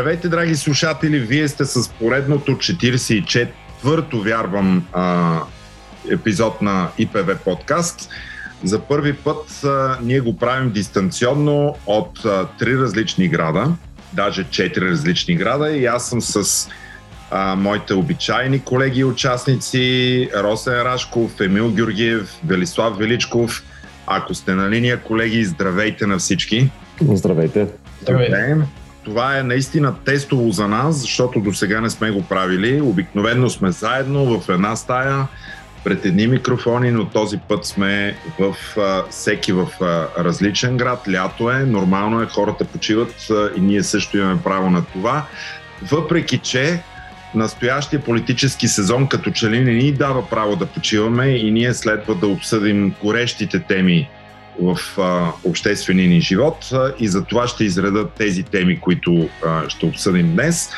Здравейте, драги слушатели! Вие сте с поредното 44-то, вярвам, а, епизод на ИПВ подкаст. За първи път а, ние го правим дистанционно от а, три различни града, даже четири различни града и аз съм с а, моите обичайни колеги и участници Росен Рашков, Емил Георгиев, Велислав Величков. Ако сте на линия, колеги, здравейте на всички! Здравейте! Здравейте! Това е наистина тестово за нас, защото до сега не сме го правили. Обикновено сме заедно в една стая, пред едни микрофони, но този път сме в а, всеки в а, различен град. Лято е, нормално е, хората почиват а, и ние също имаме право на това. Въпреки, че настоящия политически сезон като че ли не ни дава право да почиваме и ние следва да обсъдим горещите теми в а, обществения ни живот а, и за това ще изреда тези теми, които а, ще обсъдим днес.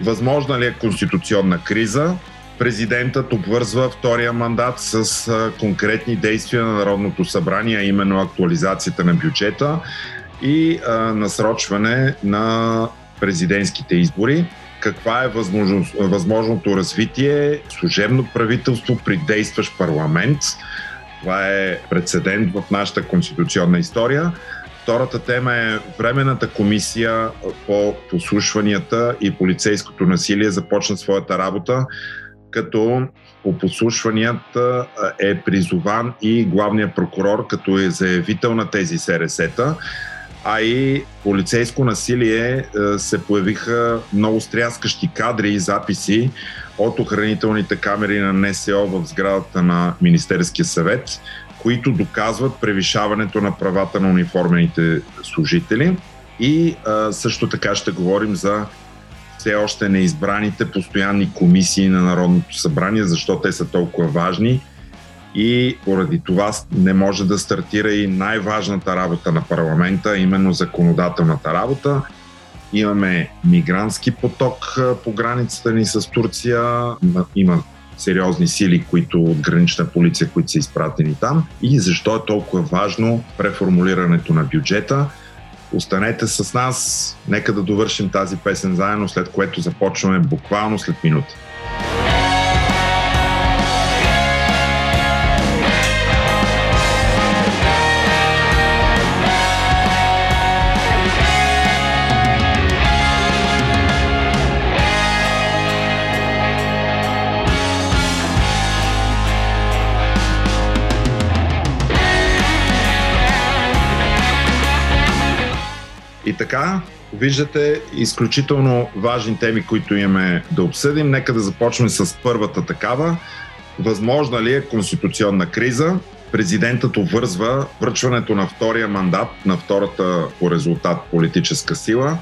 Възможна ли е конституционна криза? Президентът обвързва втория мандат с а, конкретни действия на Народното събрание, именно актуализацията на бюджета и а, насрочване на президентските избори каква е възможно, възможното развитие служебно правителство при действащ парламент. Това е прецедент в нашата конституционна история. Втората тема е Временната комисия по послушванията и полицейското насилие започна своята работа, като по послушванията е призован и главният прокурор, като е заявител на тези СРС-та а и полицейско насилие се появиха много стряскащи кадри и записи от охранителните камери на НСО в сградата на Министерския съвет, които доказват превишаването на правата на униформените служители. И а, също така ще говорим за все още неизбраните постоянни комисии на Народното събрание, защо те са толкова важни и поради това не може да стартира и най-важната работа на парламента, именно законодателната работа. Имаме мигрантски поток по границата ни с Турция, има сериозни сили, които от гранична полиция, които са изпратени там и защо е толкова важно преформулирането на бюджета. Останете с нас, нека да довършим тази песен заедно, след което започваме буквално след минути. Така, виждате изключително важни теми, които имаме да обсъдим. Нека да започнем с първата такава. Възможна ли е конституционна криза? Президентът обвързва връчването на втория мандат на втората по резултат политическа сила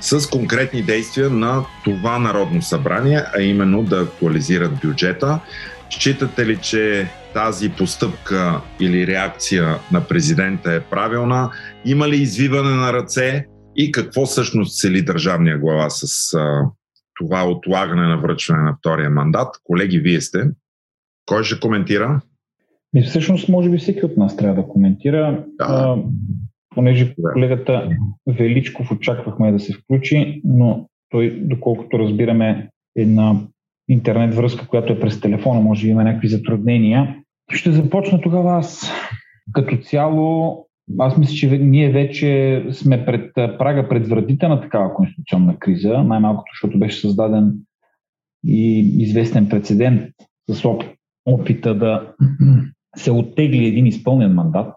с конкретни действия на това Народно събрание, а именно да актуализират бюджета. Считате ли, че тази постъпка или реакция на президента е правилна? Има ли извиване на ръце? И какво всъщност цели държавния глава с а, това отлагане на връчване на втория мандат. Колеги, вие сте. Кой ще коментира? И всъщност, може би всеки от нас трябва да коментира. Да. А, понеже колегата Величков очаквахме да се включи, но той, доколкото разбираме, една интернет връзка, която е през телефона, може да има някакви затруднения. Ще започна тогава аз. Като цяло, аз мисля, че ние вече сме пред прага, пред вратите на такава конституционна криза, най-малкото, защото беше създаден и известен прецедент с опита да се оттегли един изпълнен мандат,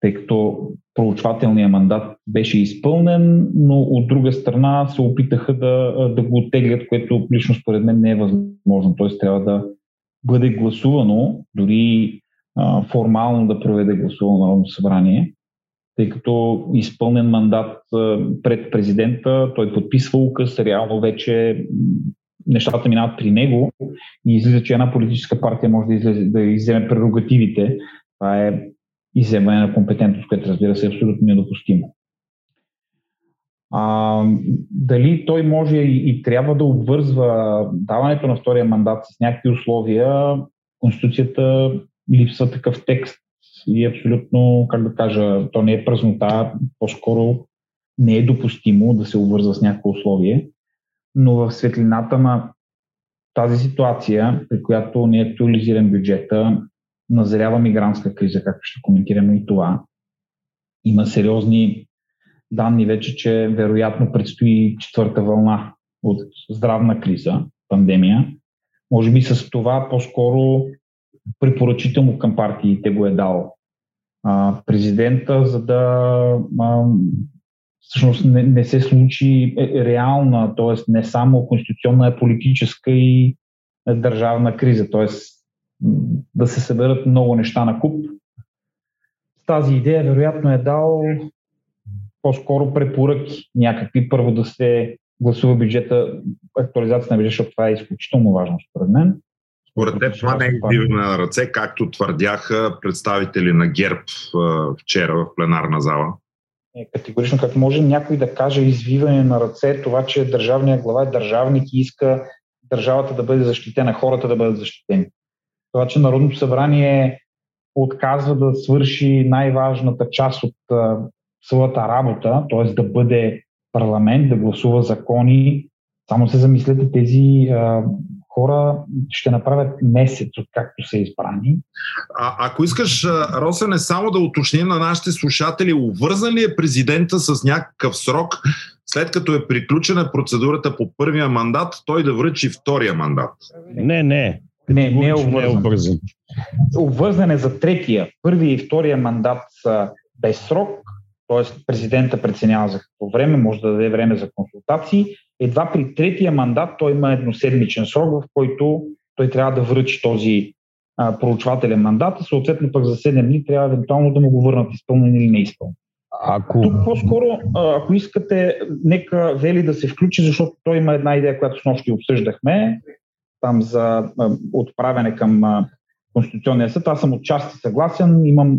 тъй като проучвателният мандат беше изпълнен, но от друга страна се опитаха да, да го оттеглят, което лично според мен не е възможно. Т.е. трябва да бъде гласувано, дори формално да проведе гласуване на Народното събрание, тъй като изпълнен мандат пред президента, той подписва указ, реално вече нещата минават при него и излиза, че една политическа партия може да, излезе, да изземе прерогативите. Това е изземане на компетентност, което разбира се е абсолютно недопустимо. А, дали той може и трябва да обвързва даването на втория мандат с някакви условия, Конституцията липсва такъв текст и абсолютно, как да кажа, то не е празнота, по-скоро не е допустимо да се обвързва с някакво условие, но в светлината на тази ситуация, при която не е актуализиран бюджета, назрява мигрантска криза, както ще коментираме и това. Има сериозни данни вече, че вероятно предстои четвърта вълна от здравна криза, пандемия. Може би с това по-скоро препоръчително към партиите го е дал а, президента, за да а, всъщност не, не се случи е, реална, т.е. не само конституционна, а политическа и държавна криза, т.е. да се съберат много неща на куп. Тази идея вероятно е дал по-скоро препоръки някакви. Първо да се гласува бюджета, актуализация на бюджета, защото това е изключително важно според мен. Според теб това не е издиване на ръце, както твърдяха представители на ГЕРБ вчера в пленарна зала? Е, категорично, как може някой да каже извиване на ръце, това, че държавният глава е държавник и иска държавата да бъде защитена, хората да бъдат защитени. Това, че Народното събрание отказва да свърши най-важната част от а, своята работа, т.е. да бъде парламент, да гласува закони. Само се замислете, тези а, хора ще направят месец, от както са избрани. А, ако искаш, Росене, само да уточни на нашите слушатели, увързан ли е президента с някакъв срок, след като е приключена процедурата по първия мандат, той да връчи втория мандат? Не, не. Не, не е обвързан. Обвързан е за третия. Първия и втория мандат са без срок, т.е. президента преценява за какво време, може да даде време за консултации. Едва при третия мандат той има едноседмичен срок, в който той трябва да връчи този а, проучвателен мандат, а съответно пък за 7 дни трябва евентуално да му го върнат изпълнен или неизпълнен. Ако... Тук по-скоро, ако искате, нека Вели да се включи, защото той има една идея, която с нощи обсъждахме, там за отправяне към Конституционния съд. Аз съм отчасти съгласен, имам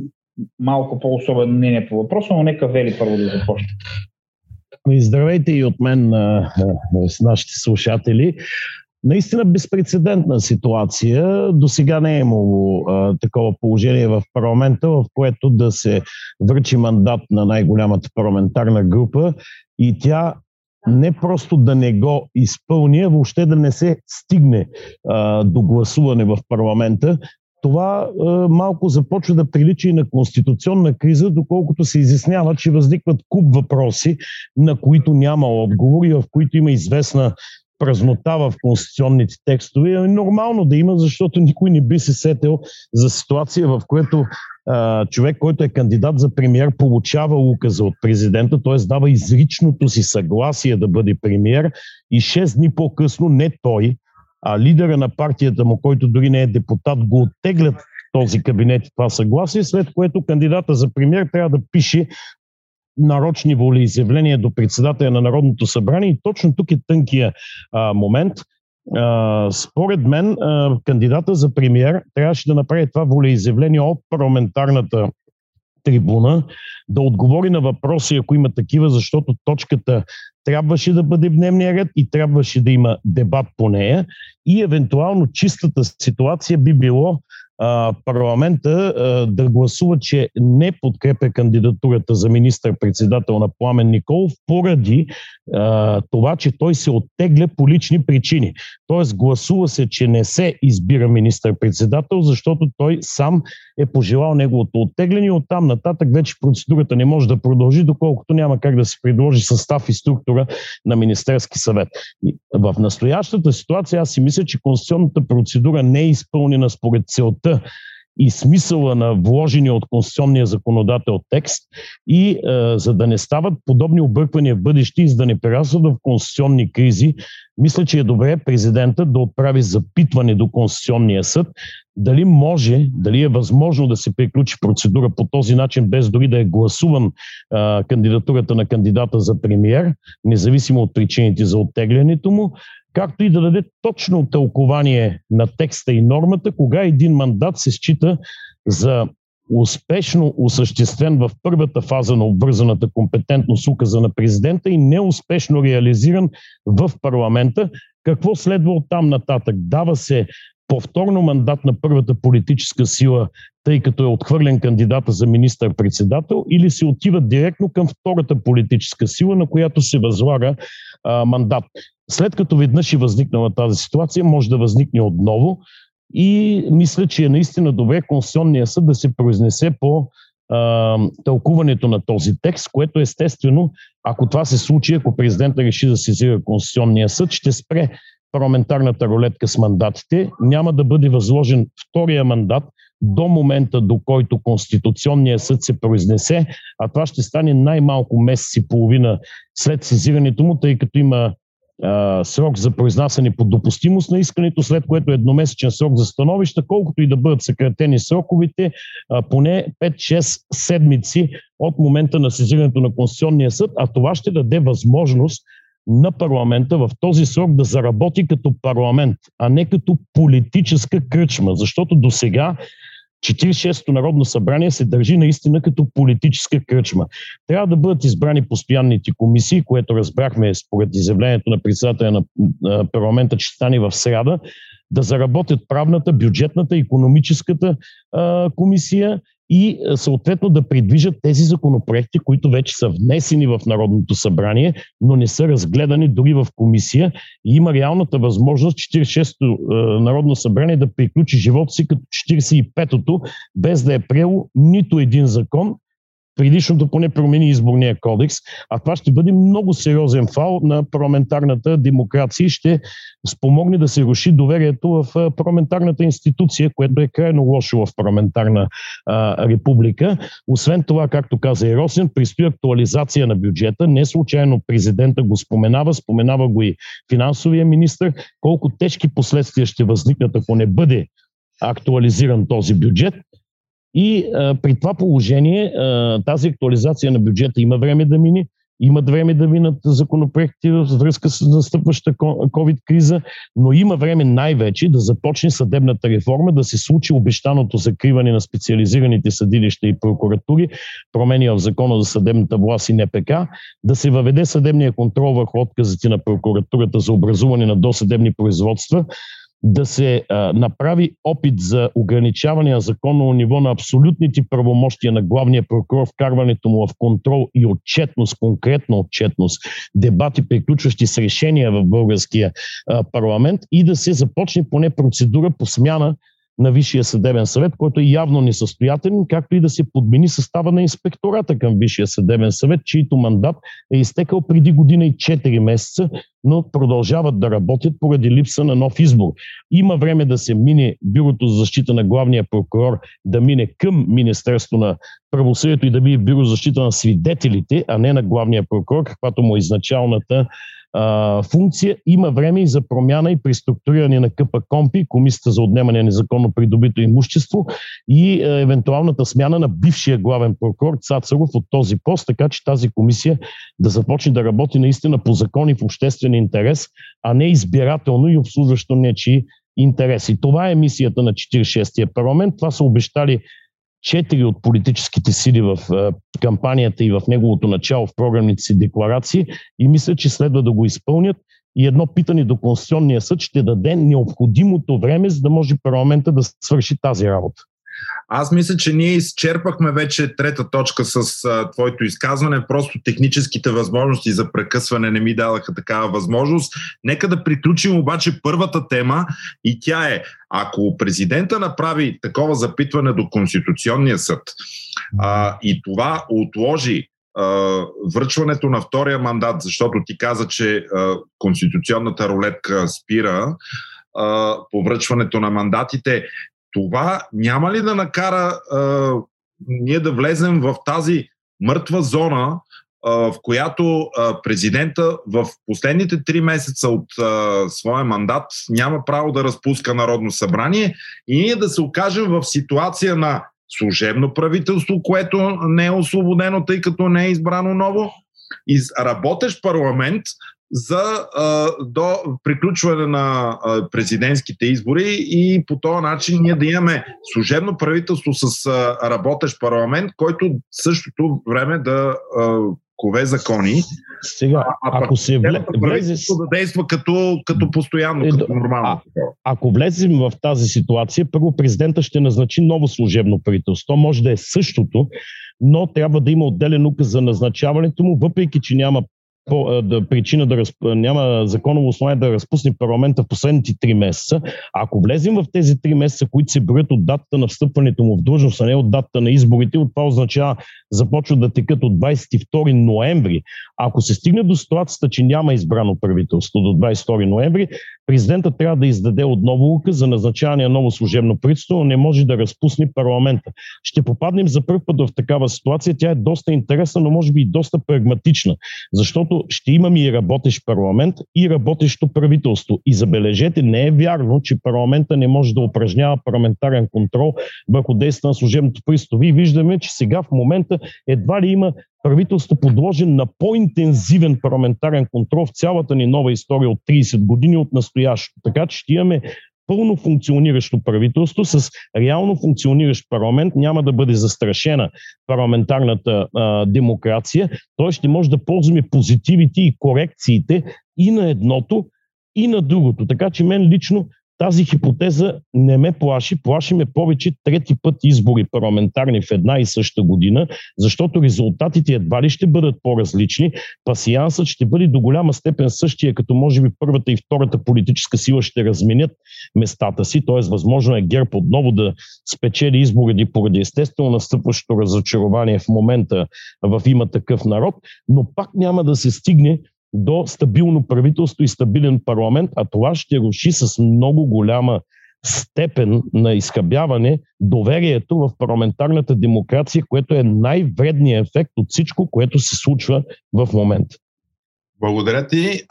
малко по-особено мнение по въпроса, но нека Вели първо да започне. Ами, здравейте и от мен с нашите слушатели. Наистина безпредседентна ситуация. До сега не е имало а, такова положение в парламента, в което да се връчи мандат на най-голямата парламентарна група и тя не просто да не го изпълни, а въобще да не се стигне а, до гласуване в парламента това е, малко започва да прилича и на конституционна криза, доколкото се изяснява, че възникват куп въпроси, на които няма отговори, в които има известна празнота в конституционните текстове. Е нормално да има, защото никой не би се сетил за ситуация, в която а, човек, който е кандидат за премьер, получава указа от президента, т.е. дава изричното си съгласие да бъде премьер и 6 дни по-късно не той, а лидера на партията му, който дори не е депутат, го оттеглят този кабинет и това съгласие, след което кандидата за премьер трябва да пише нарочни волеизявления до председателя на Народното събрание. И точно тук е тънкия а, момент. А, според мен, а, кандидата за премьер трябваше да направи това волеизявление от парламентарната трибуна, да отговори на въпроси, ако има такива, защото точката трябваше да бъде в дневния ред и трябваше да има дебат по нея. И евентуално чистата ситуация би било а, парламента а, да гласува, че не подкрепя кандидатурата за министър-председател на Пламен Николов поради а, това, че той се оттегля по лични причини. Тоест гласува се, че не се избира министър-председател, защото той сам е пожелал неговото оттегляне и оттам нататък вече процедурата не може да продължи, доколкото няма как да се предложи състав и структура на Министерски съвет. В настоящата ситуация аз си мисля, че конституционната процедура не е изпълнена според целта и смисъла на вложения от конституционния законодател текст и е, за да не стават подобни обърквания в бъдеще и за да не прерастват в конституционни кризи, мисля, че е добре президента да отправи запитване до Конституционния съд дали може, дали е възможно да се приключи процедура по този начин, без дори да е гласуван а, кандидатурата на кандидата за премиер, независимо от причините за оттеглянето му, както и да даде точно тълкование на текста и нормата, кога един мандат се счита за успешно осъществен в първата фаза на обвързаната компетентност указа на президента и неуспешно реализиран в парламента. Какво следва от там нататък? Дава се повторно мандат на първата политическа сила, тъй като е отхвърлен кандидата за министър-председател, или се отива директно към втората политическа сила, на която се възлага а, мандат. След като веднъж е възникнала тази ситуация, може да възникне отново и мисля, че е наистина добре Конституционния съд да се произнесе по а, тълкуването на този текст, което естествено, ако това се случи, ако президента реши да сезира Конституционния съд, ще спре парламентарната рулетка с мандатите. Няма да бъде възложен втория мандат до момента, до който Конституционния съд се произнесе, а това ще стане най-малко месец и половина след сезирането му, тъй като има а, срок за произнасяне по допустимост на искането, след което едномесечен срок за становища, колкото и да бъдат съкратени сроковите, а, поне 5-6 седмици от момента на сезирането на Конституционния съд, а това ще даде възможност на парламента в този срок да заработи като парламент, а не като политическа кръчма, защото до сега 46-то Народно събрание се държи наистина като политическа кръчма. Трябва да бъдат избрани постоянните комисии, което разбрахме според изявлението на председателя на парламента, че стане в среда, да заработят правната, бюджетната, економическата а, комисия и съответно да придвижат тези законопроекти, които вече са внесени в Народното събрание, но не са разгледани дори в комисия. И има реалната възможност 46-то Народно събрание да приключи живота си като 45-то, без да е приело нито един закон, предишното поне промени изборния кодекс, а това ще бъде много сериозен фал на парламентарната демокрация и ще спомогне да се руши доверието в парламентарната институция, което е крайно лошо в парламентарна а, република. Освен това, както каза и Росин, предстои актуализация на бюджета. Не случайно президента го споменава, споменава го и финансовия министр. Колко тежки последствия ще възникнат, ако не бъде актуализиран този бюджет. И а, при това положение а, тази актуализация на бюджета има време да мине, имат време да минат законопроекти в връзка с настъпваща COVID-криза, но има време най-вече да започне съдебната реформа, да се случи обещаното закриване на специализираните съдилища и прокуратури, промени в закона за съдебната власт и НПК, да се въведе съдебния контрол върху отказите на прокуратурата за образуване на досъдебни производства, да се а, направи опит за ограничаване на законно ниво на абсолютните правомощия на главния прокурор, вкарването му в контрол и отчетност, конкретна отчетност, дебати, приключващи с решения в българския а, парламент и да се започне поне процедура по смяна на Висшия съдебен съвет, който е явно несъстоятелен, както и да се подмени състава на инспектората към Висшия съдебен съвет, чийто мандат е изтекал преди година и 4 месеца, но продължават да работят поради липса на нов избор. Има време да се мине Бюрото за защита на главния прокурор, да мине към Министерство на правосъдието и да бъде Бюро за защита на свидетелите, а не на главния прокурор, каквато му е изначалната а, функция. Има време и за промяна и преструктуриране на КП Компи, Комисията за отнемане на незаконно придобито имущество и а, евентуалната смяна на бившия главен прокурор Цацаров от този пост, така че тази комисия да започне да работи наистина по закони в обществен интерес, а не избирателно и обслужващо нечи интереси. Това е мисията на 46-я парламент. Това са обещали четири от политическите сили в кампанията и в неговото начало в програмните си декларации и мисля, че следва да го изпълнят. И едно питане до Конституционния съд ще даде необходимото време, за да може парламента да свърши тази работа. Аз мисля, че ние изчерпахме вече трета точка с а, твоето изказване. Просто техническите възможности за прекъсване не ми даваха такава възможност. Нека да приключим обаче първата тема и тя е, ако президента направи такова запитване до Конституционния съд а, и това отложи връчването на втория мандат, защото ти каза, че конституционната рулетка спира по връчването на мандатите това няма ли да накара а, ние да влезем в тази мъртва зона, а, в която а, президента в последните три месеца от а, своя мандат няма право да разпуска Народно събрание и ние да се окажем в ситуация на служебно правителство, което не е освободено, тъй като не е избрано ново, и работещ парламент, за а, до приключване на а, президентските избори и по този начин ние да имаме служебно правителство с а, работещ парламент, който същото време да а, кове закони. Сега, а, ако се вле, влезе... да действа като, като постоянно, е, като нормално. А, ако влезем в тази ситуация, първо президента ще назначи ново служебно правителство. Може да е същото, но трябва да има отделен указ за назначаването му, въпреки че няма да, причина да разп... няма законово основание да разпусне парламента в последните три месеца. Ако влезем в тези три месеца, които се броят от датата на встъпването му в длъжност, а не от датата на изборите, от това означава започват да текат от 22 ноември. Ако се стигне до ситуацията, че няма избрано правителство до 22 ноември, президента трябва да издаде отново указ за назначаване на ново служебно правителство, но не може да разпусне парламента. Ще попаднем за първ път в такава ситуация. Тя е доста интересна, но може би и доста прагматична, защото ще имаме и работещ парламент и работещо правителство. И забележете, не е вярно, че парламента не може да упражнява парламентарен контрол върху действия на служебното правителство. Вие виждаме, че сега в момента едва ли има правителство подложен на по-интензивен парламентарен контрол в цялата ни нова история от 30 години от настоящето. Така че ще имаме пълно функциониращо правителство с реално функциониращ парламент, няма да бъде застрашена парламентарната а, демокрация. Той ще може да ползваме позитивите и корекциите и на едното, и на другото. Така че мен лично тази хипотеза не ме плаши. Плаши ме повече трети път избори парламентарни в една и съща година, защото резултатите едва ли ще бъдат по-различни. Пасиансът ще бъде до голяма степен същия, като може би първата и втората политическа сила ще разменят местата си, т.е. възможно е ГЕРБ отново да спечели изборите поради естествено настъпващото разочарование в момента в има такъв народ, но пак няма да се стигне до стабилно правителство и стабилен парламент, а това ще руши с много голяма степен на изхъбяване доверието в парламентарната демокрация, което е най-вредният ефект от всичко, което се случва в момента. Благодаря ти.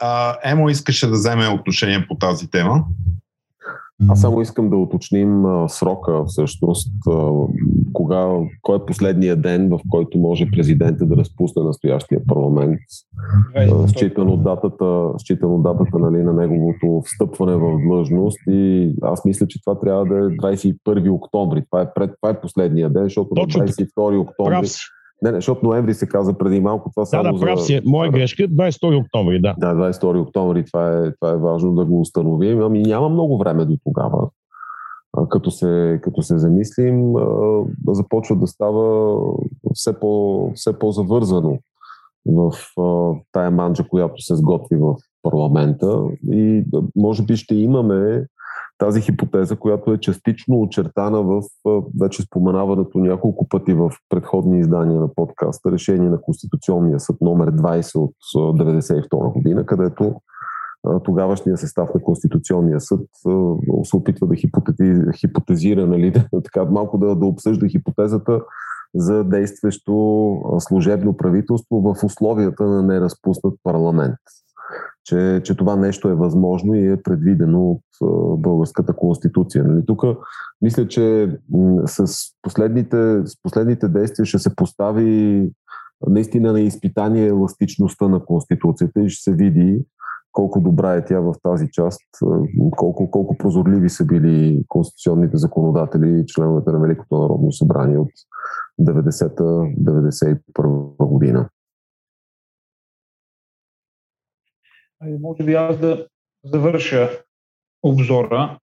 Емо искаше да вземе отношение по тази тема. Аз само искам да уточним а, срока всъщност, а, кога, кой е последния ден, в който може президента да разпусне настоящия парламент, считано от датата, считано датата нали, на неговото встъпване в длъжност и аз мисля, че това трябва да е 21 октомври. Това е, пред, това е последния ден, защото Точно, на 22 октомври не, не, защото ноември се каза преди малко. Това само да, да, прав си. Е. Моя грешка 22 октомври, да. Да, 22 октомври, това е, това е важно да го установим. Ами няма много време до тогава. Като се, като се замислим, започва да става все, по, все по-завързано в тая манджа, която се сготви в парламента. И може би ще имаме тази хипотеза, която е частично очертана в вече споменаването няколко пъти в предходни издания на подкаста, решение на Конституционния съд номер 20 от 1992 година, където тогавашния състав на Конституционния съд се опитва да хипотезира, нали, да, така, малко да, да обсъжда хипотезата за действащо служебно правителство в условията на неразпуснат парламент че, че това нещо е възможно и е предвидено от българската конституция. Нали? Тук мисля, че с последните, с последните действия ще се постави наистина на изпитание еластичността на конституцията и ще се види колко добра е тя в тази част, колко, колко прозорливи са били конституционните законодатели и членовете на Великото народно събрание от 90-91 година. Може би аз да завърша обзора.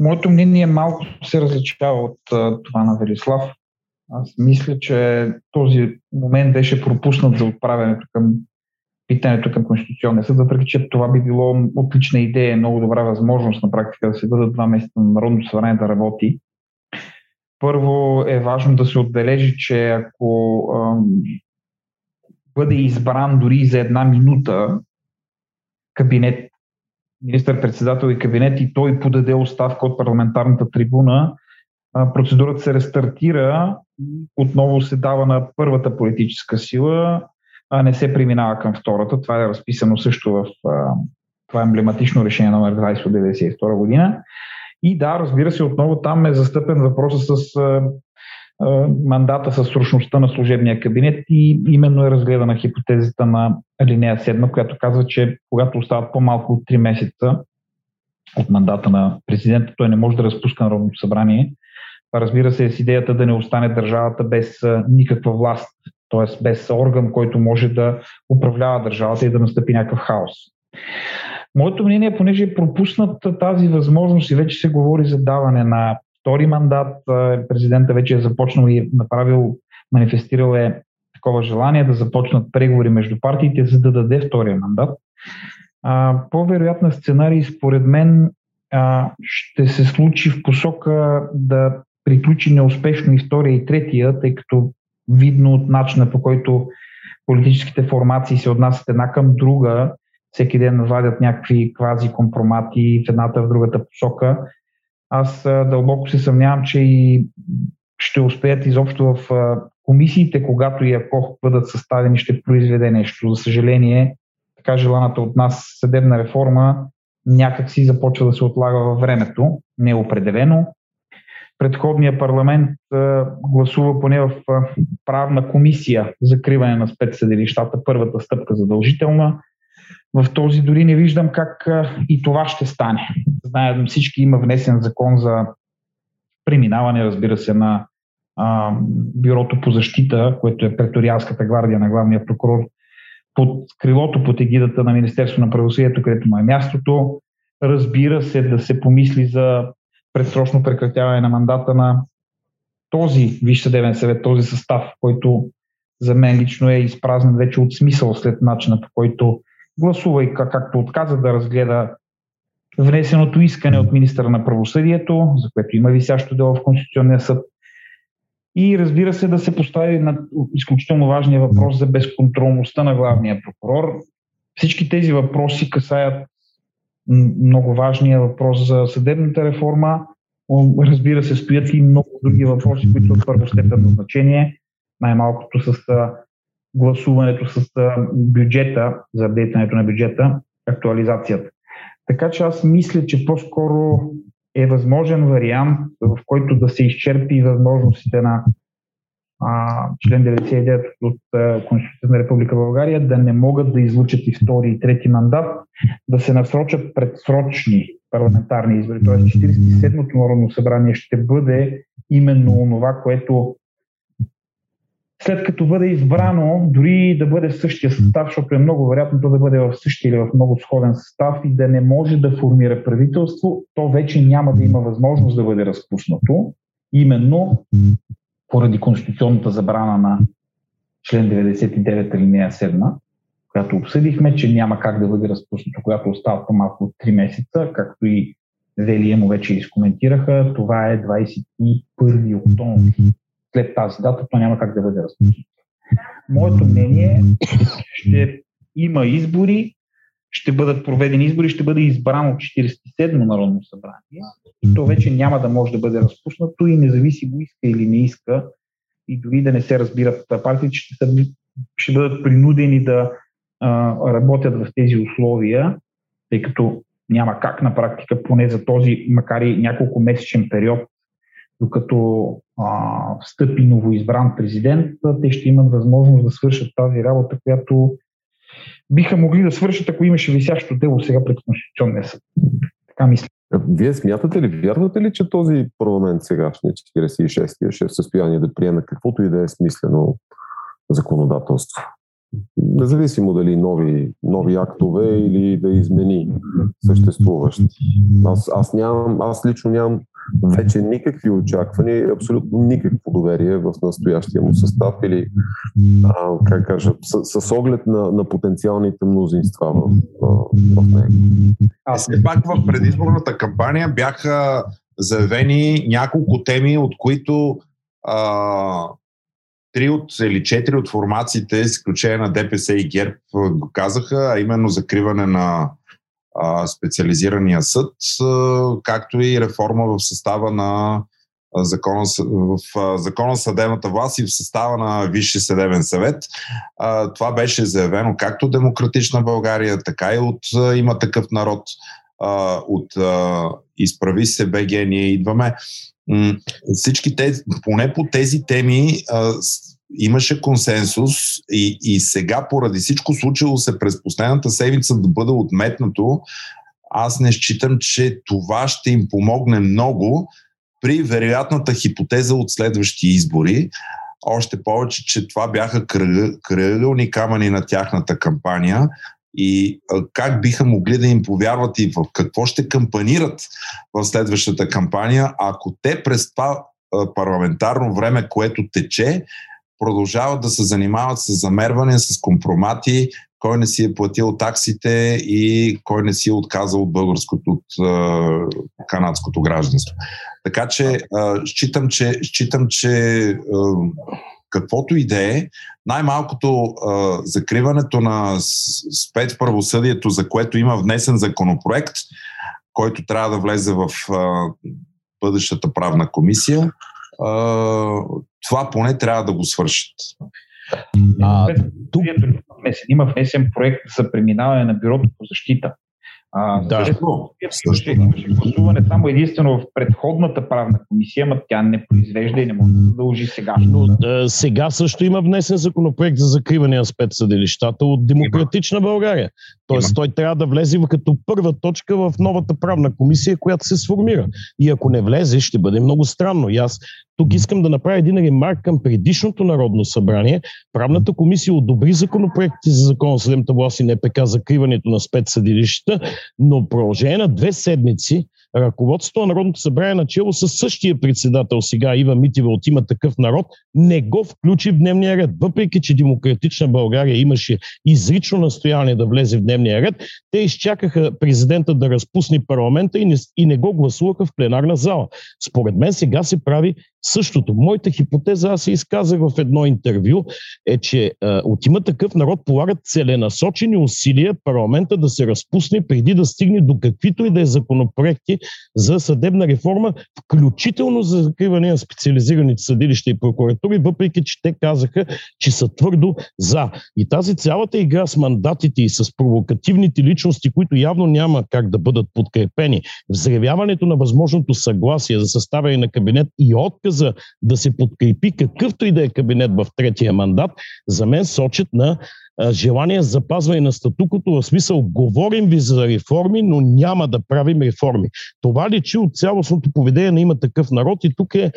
Моето мнение малко се различава от това на Велислав. Аз мисля, че този момент беше пропуснат за отправянето към питането към Конституционния съд, въпреки че това би било отлична идея, много добра възможност на практика да се дадат два месеца на Народното събрание да работи. Първо е важно да се отбележи, че ако ам, бъде избран дори за една минута кабинет, министър-председател и кабинет и той подаде оставка от парламентарната трибуна, процедурата се рестартира и отново се дава на първата политическа сила, а не се преминава към втората. Това е разписано също в това е емблематично решение номер 20 от 1992 година. И да, разбира се, отново там е застъпен въпроса с мандата със срочността на служебния кабинет и именно е разгледана хипотезата на алинея 7, която казва, че когато остават по-малко от 3 месеца от мандата на президента, той не може да разпуска Народното събрание. Разбира се, с идеята да не остане държавата без никаква власт, т.е. без орган, който може да управлява държавата и да настъпи някакъв хаос. Моето мнение, понеже е пропуснат тази възможност и вече се говори за даване на втори мандат, президента вече е започнал и е направил, манифестирал е такова желание да започнат преговори между партиите, за да даде втория мандат. по-вероятна сценарий, според мен, ще се случи в посока да приключи неуспешно и втория и третия, тъй като видно от начина по който политическите формации се отнасят една към друга, всеки ден вадят някакви квази компромати в едната в другата посока. Аз дълбоко се съмнявам, че и ще успеят изобщо в комисиите, когато и ако бъдат съставени, ще произведе нещо. За съжаление, така желаната от нас съдебна реформа някак си започва да се отлага във времето, неопределено предходния парламент гласува поне в правна комисия закриване на спецсъдилищата, първата стъпка задължителна. В този дори не виждам как и това ще стане. Знаем всички има внесен закон за преминаване, разбира се, на а, Бюрото по защита, което е преторианската гвардия на главния прокурор, под крилото, под егидата на Министерство на правосъдието, където му е мястото. Разбира се, да се помисли за предсрочно прекратяване на мандата на този Висш съвет, този състав, който за мен лично е изпразнен вече от смисъл след начина по който гласува и както отказа да разгледа внесеното искане от министра на правосъдието, за което има висящо дело в Конституционния съд. И разбира се да се постави на изключително важния въпрос за безконтролността на главния прокурор. Всички тези въпроси касаят много важния въпрос за съдебната реформа. Разбира се, стоят и много други въпроси, които са от първостепенно значение. Най-малкото с гласуването с бюджета, за апдейтането на бюджета, актуализацията. Така че аз мисля, че по-скоро е възможен вариант, в който да се изчерпи възможностите на а, член 99 от Конституцията на Република България да не могат да излучат и втори и трети мандат, да се насрочат предсрочни парламентарни избори. Т.е. 47-то Народно събрание ще бъде именно това, което след като бъде избрано, дори да бъде в същия състав, защото е много вероятно то да бъде в същия или в много сходен състав и да не може да формира правителство, то вече няма да има възможност да бъде разпуснато. Именно поради конституционната забрана на член 99 алинея 7, която обсъдихме, че няма как да бъде разпуснато, когато остава по-малко от 3 месеца, както и Велия му вече изкоментираха. Това е 21 октомври. След тази дата то няма как да бъде разпуснато. Моето мнение е, ще има избори, ще бъдат проведени избори, ще бъде избрано 47-мо Народно събрание и то вече няма да може да бъде разпуснато и независимо иска или не иска и дори да не се разбират партиите, ще, са, ще бъдат принудени да а, работят в тези условия, тъй като няма как на практика, поне за този, макар и няколко месечен период, докато а, встъпи новоизбран президент, те ще имат възможност да свършат тази работа, която биха могли да свършат, ако имаше висящо дело сега пред Конституционния съд. Така мисля. Вие смятате ли, вярвате ли, че този парламент сегашния 46-я ще е в състояние да приеме каквото и да е смислено законодателство? Независимо дали нови, нови актове или да измени съществуващи. Аз, аз, нямам, аз лично нямам вече никакви очаквания, абсолютно никакво доверие в настоящия му състав или, а, как кажа, с, с оглед на, на потенциалните мнозинства в, в него. А все пак в предизборната кампания бяха заявени няколко теми, от които а, три от или четири от формациите, изключение на ДПС и ГЕРБ, го казаха, а именно закриване на специализирания съд, както и реформа в състава на закона, в закона съдебната власт и в състава на Висши съдебен съвет. Това беше заявено както Демократична България, така и от Има такъв народ, от Изправи се БГ, ние идваме. всички тези, поне по тези теми имаше консенсус и, и сега поради всичко случило се през последната седмица да бъде отметнато, аз не считам, че това ще им помогне много при вероятната хипотеза от следващи избори. Още повече, че това бяха кръгълни камъни на тяхната кампания и как биха могли да им повярват и в какво ще кампанират в следващата кампания, ако те през това парламентарно време, което тече, продължават да се занимават с замерване, с компромати, кой не си е платил таксите и кой не си е отказал от българското, от е, канадското гражданство. Така че е, считам, че, считам, че е, каквото и да е, най-малкото е, закриването на спецправосъдието, за което има внесен законопроект, който трябва да влезе в е, бъдещата правна комисия, е, това поне трябва да го свършат. А, тук... Има внесен проект за преминаване на бюрото по защита. А, да, също, имаше гласуване само единствено в предходната правна комисия, но тя не произвежда и не може да дължи сега. Но да, сега също има внесен законопроект за закриване на спецсъдилищата от Демократична. България. Тоест има. той трябва да влезе като първа точка в новата правна комисия, която се сформира. И ако не влезе, ще бъде много странно. И аз тук искам да направя един ремарк към предишното Народно събрание. Правната комисия одобри законопроекти за закон за съдебната власт и НПК закриването на спецсъдилищата, но продължение на две седмици ръководството на Народното събрание начало с същия председател сега Ива Митива от има такъв народ, не го включи в дневния ред. Въпреки, че Демократична България имаше изрично настояние да влезе в дневния ред, те изчакаха президента да разпусне парламента и не, и не го гласуваха в пленарна зала. Според мен сега се прави същото. Моята хипотеза, аз се изказах в едно интервю, е, че а, от има такъв народ полагат целенасочени усилия парламента да се разпусне преди да стигне до каквито и да е законопроекти за съдебна реформа, включително за закриване на специализираните съдилища и прокуратури, въпреки че те казаха, че са твърдо за. И тази цялата игра с мандатите и с провокативните личности, които явно няма как да бъдат подкрепени, взревяването на възможното съгласие за съставяне на кабинет и отказа да се подкрепи какъвто и да е кабинет в третия мандат, за мен сочат на желание за запазване на статукото, в смисъл говорим ви за реформи, но няма да правим реформи. Това личи от цялостното поведение на има такъв народ и тук е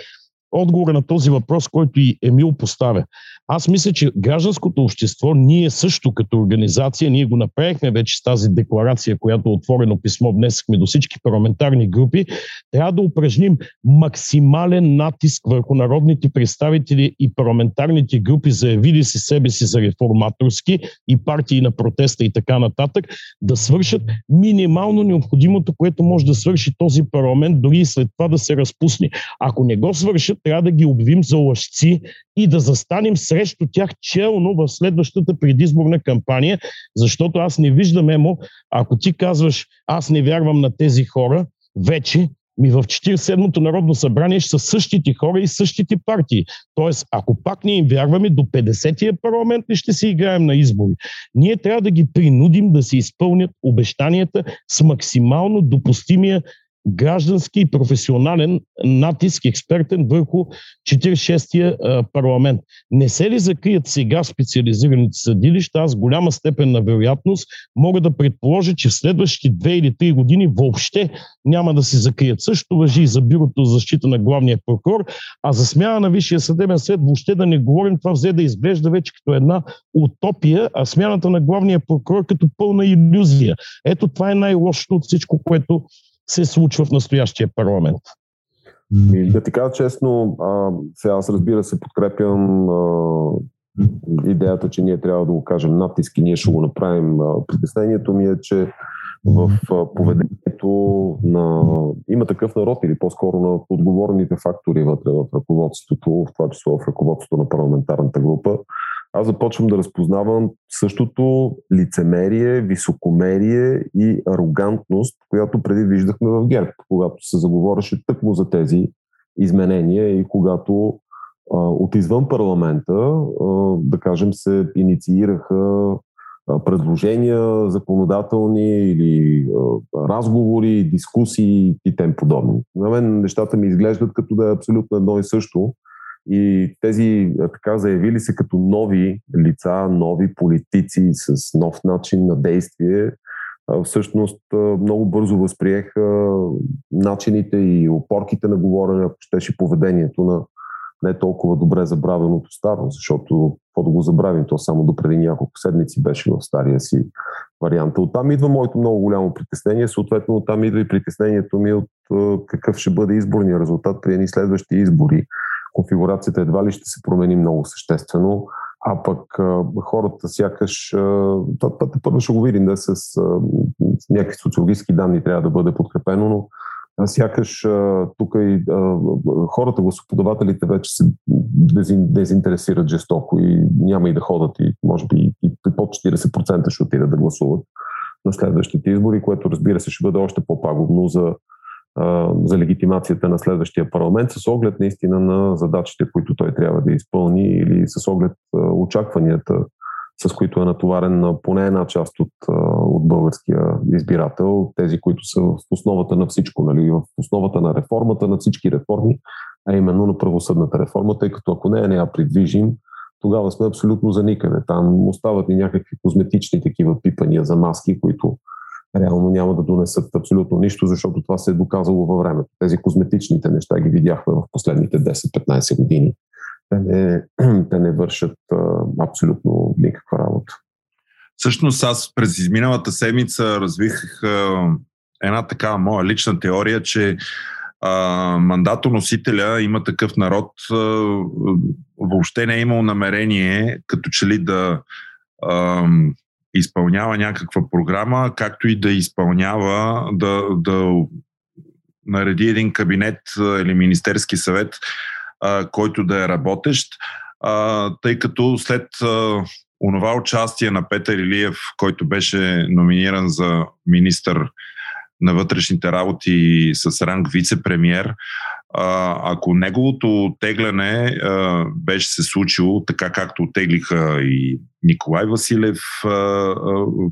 отговора на този въпрос, който и Емил поставя. Аз мисля, че гражданското общество, ние също като организация, ние го направихме вече с тази декларация, която отворено писмо внесахме до всички парламентарни групи, трябва да упражним максимален натиск върху народните представители и парламентарните групи, заявили си себе си за реформаторски и партии на протеста и така нататък, да свършат минимално необходимото, което може да свърши този парламент, дори и след това да се разпусне. Ако не го свършат, трябва да ги обвим за лъжци и да застанем срещу тях челно в следващата предизборна кампания, защото аз не виждам, Емо, ако ти казваш, аз не вярвам на тези хора, вече ми в 47-то Народно събрание ще са същите хора и същите партии. Тоест, ако пак не им вярваме, до 50-тия парламент ли ще си играем на избори? Ние трябва да ги принудим да се изпълнят обещанията с максимално допустимия граждански и професионален натиск експертен върху 46-я парламент. Не се ли закрият сега специализираните съдилища, аз голяма степен на вероятност мога да предположа, че в следващите две или три години въобще няма да се закрият. Също въжи и за бюрото за защита на главния прокурор, а за смяна на Висшия съдебен съд въобще да не говорим, това взе да изглежда вече като една утопия, а смяната на главния прокурор като пълна иллюзия. Ето това е най-лошото от всичко, което се случва в настоящия парламент? И да ти кажа честно, а, сега аз разбира се подкрепям а, идеята, че ние трябва да го кажем натиск и ние ще го направим. Притеснението ми е, че в поведението на има такъв народ или по-скоро на отговорните фактори вътре в ръководството, в това число в ръководството на парламентарната група, аз започвам да разпознавам същото лицемерие, високомерие и арогантност, която преди виждахме в ГЕРБ, когато се заговореше тъкмо за тези изменения и когато а, от извън парламента, а, да кажем, се инициираха предложения законодателни или разговори, дискусии и тем подобни. На мен нещата ми изглеждат като да е абсолютно едно и също. И тези така заявили се като нови лица, нови политици с нов начин на действие, всъщност много бързо възприеха начините и опорките на говорене, ако щеше поведението на не толкова добре забравеното старо, защото какво да го забравим, то само до преди няколко седмици беше в стария си вариант. Оттам идва моето много голямо притеснение, съответно оттам идва и притеснението ми от какъв ще бъде изборния резултат при едни следващи избори. Конфигурацията едва ли ще се промени много съществено, а пък хората сякаш, първо ще го видим да с някакви социологически данни трябва да бъде подкрепено, но сякаш тук и хората, гласоподавателите вече се дезинтересират жестоко и няма и да ходят и може би и под 40% ще отидат да гласуват на следващите избори, което разбира се ще бъде още по-пагубно за, за легитимацията на следващия парламент с оглед наистина на задачите, които той трябва да изпълни или с оглед очакванията с които е натоварен на поне една част от, от българския избирател, тези, които са в основата на всичко, нали, в основата на реформата, на всички реформи, а именно на правосъдната реформа, тъй като ако нея не я придвижим, тогава сме абсолютно за никъде. Там остават и някакви козметични такива пипания за маски, които реално няма да донесат абсолютно нищо, защото това се е доказало във времето. Тези козметичните неща ги видяхме в последните 10-15 години те не, те не вършат а, абсолютно никаква работа. Всъщност аз през изминалата седмица развих а, една така моя лична теория, че а, мандатоносителя има такъв народ, а, въобще не е имал намерение като че ли да а, изпълнява някаква програма, както и да изпълнява, да, да нареди един кабинет или Министерски съвет а, който да е работещ, а, тъй като след а, онова участие на Петър Илиев, който беше номиниран за министър на вътрешните работи с ранг вице-премьер, ако неговото тегляне беше се случило така както отеглиха и Николай Василев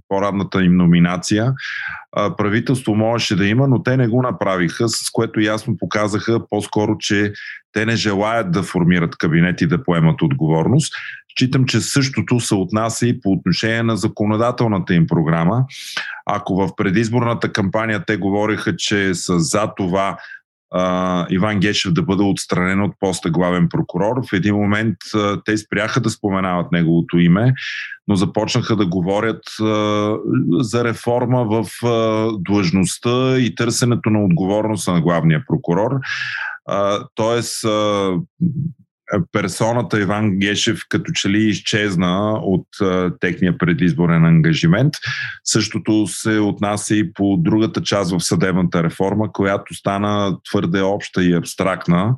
по-ранната им номинация, правителство можеше да има, но те не го направиха, с което ясно показаха по-скоро, че те не желаят да формират кабинет и да поемат отговорност. Считам, че същото се отнася и по отношение на законодателната им програма. Ако в предизборната кампания те говориха, че са за това а, Иван Гешев да бъде отстранен от поста главен прокурор. В един момент а, те спряха да споменават неговото име, но започнаха да говорят а, за реформа в а, длъжността и търсенето на отговорност на главния прокурор. А, тоест, а, персоната Иван Гешев като че ли изчезна от а, техния предизборен ангажимент. Същото се отнася и по другата част в съдебната реформа, която стана твърде обща и абстрактна.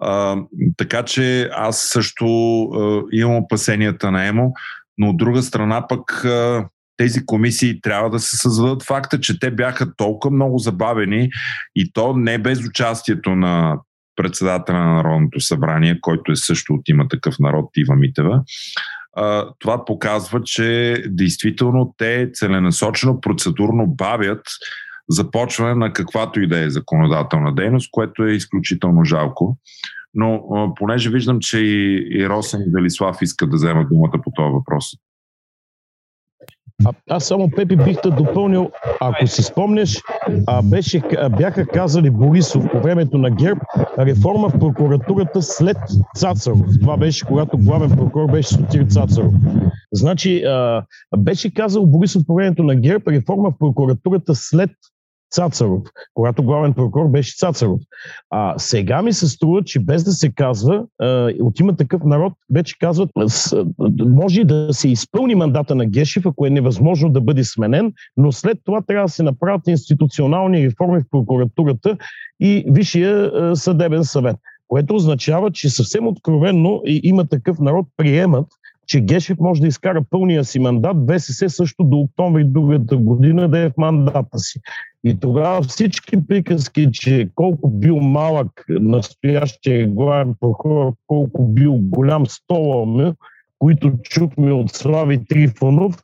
А, така че аз също а, имам опасенията на ЕМО, но от друга страна пък а, тези комисии трябва да се създадат факта, че те бяха толкова много забавени и то не без участието на председателя на Народното събрание, който е също от има такъв народ, Ива Митева, това показва, че действително те целенасочено, процедурно бавят започване на каквато и да е законодателна дейност, което е изключително жалко. Но понеже виждам, че и, и Росен и Велислав искат да вземат думата по този въпрос. А, аз само, Пепи, бих те допълнил, ако си спомняш, а, беше, а, бяха казали Борисов по времето на ГЕРБ реформа в прокуратурата след Цацаров. Това беше когато главен прокурор беше Сотир Цацаров. Значи, а, беше казал Борисов по времето на ГЕРБ реформа в прокуратурата след Цацаров, когато главен прокурор беше Цацаров. А сега ми се струва, че без да се казва, от има такъв народ, вече казват, може да се изпълни мандата на Гешев, ако е невъзможно да бъде сменен, но след това трябва да се направят институционални реформи в прокуратурата и Висшия съдебен съвет. Което означава, че съвсем откровенно има такъв народ, приемат, че Гешев може да изкара пълния си мандат, ВСС също до октомври другата година да е в мандата си. И тогава всички приказки, че колко бил малък настоящия главен прокурор, колко бил голям стола които чухме от Слави Трифонов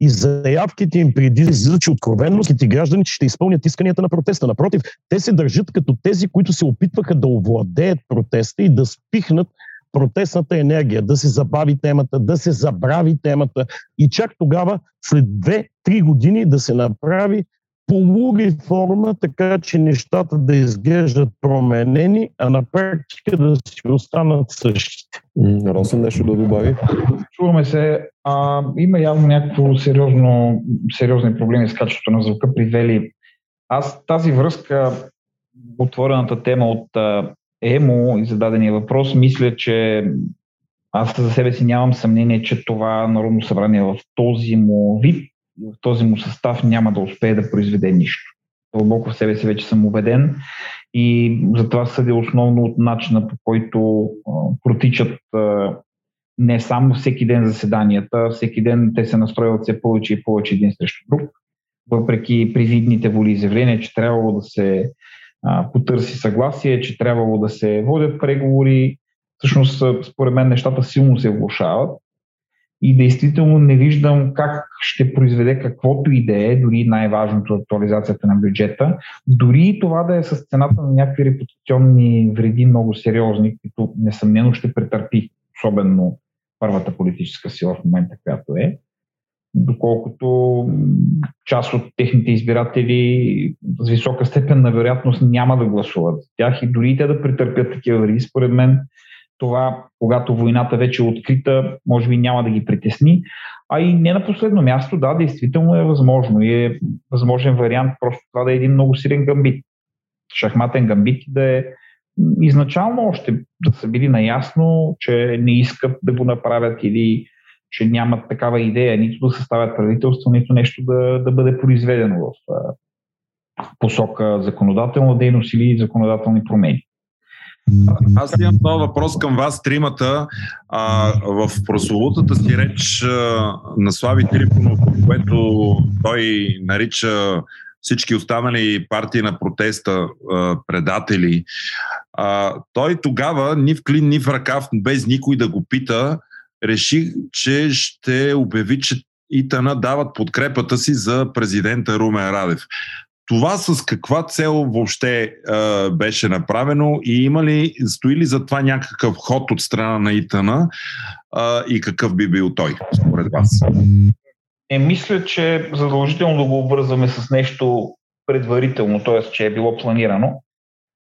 и заявките им преди че откровенно гражданите ще изпълнят исканията на протеста. Напротив, те се държат като тези, които се опитваха да овладеят протеста и да спихнат протестната енергия, да се забави темата, да се забрави темата и чак тогава, след 2-3 години, да се направи полуреформа, така че нещата да изглеждат променени, а на практика да си останат същите. Росен нещо да добави? Чуваме се. А, има явно някакво сериозно, сериозни проблеми с качеството на звука при Вели. Аз тази връзка, отворената тема от ЕМО и зададения въпрос, мисля, че аз за себе си нямам съмнение, че това Народно събрание в този му вид, в този му състав няма да успее да произведе нищо. Дълбоко в себе си вече съм убеден и затова съдя основно от начина по който протичат не само всеки ден заседанията, всеки ден те се настроят все повече и повече един срещу друг, въпреки привидните воли изявления, че трябвало да се а, потърси съгласие, че трябвало да се водят преговори. Всъщност, според мен, нещата силно се влушават и действително не виждам как ще произведе каквото и да е, дори най-важното актуализацията на бюджета, дори и това да е с цената на някакви репутационни вреди много сериозни, които несъмнено ще претърпи, особено първата политическа сила в момента, която е доколкото част от техните избиратели с висока степен на вероятност няма да гласуват за тях и дори те да претърпят такива вреди, според мен това, когато войната вече е открита, може би няма да ги притесни. А и не на последно място, да, действително е възможно и е възможен вариант просто това да е един много силен гамбит. Шахматен гамбит да е изначално още да са били наясно, че не искат да го направят или че нямат такава идея нито да съставят правителство, нито нещо да, да бъде произведено в посока законодателна дейност или законодателни промени. Аз имам този въпрос към вас, тримата. А, в прословутата си реч на Слави Трифонов, което той нарича всички останали партии на протеста предатели, а, той тогава ни в клин, ни в ръкав, без никой да го пита, реши, че ще обяви, че Итана дават подкрепата си за президента Румен Радев. Това с каква цел въобще е, беше направено и има ли, стои ли за това някакъв ход от страна на Итана е, и какъв би бил той, според вас? Е, мисля, че задължително да го обвързваме с нещо предварително, т.е. че е било планирано.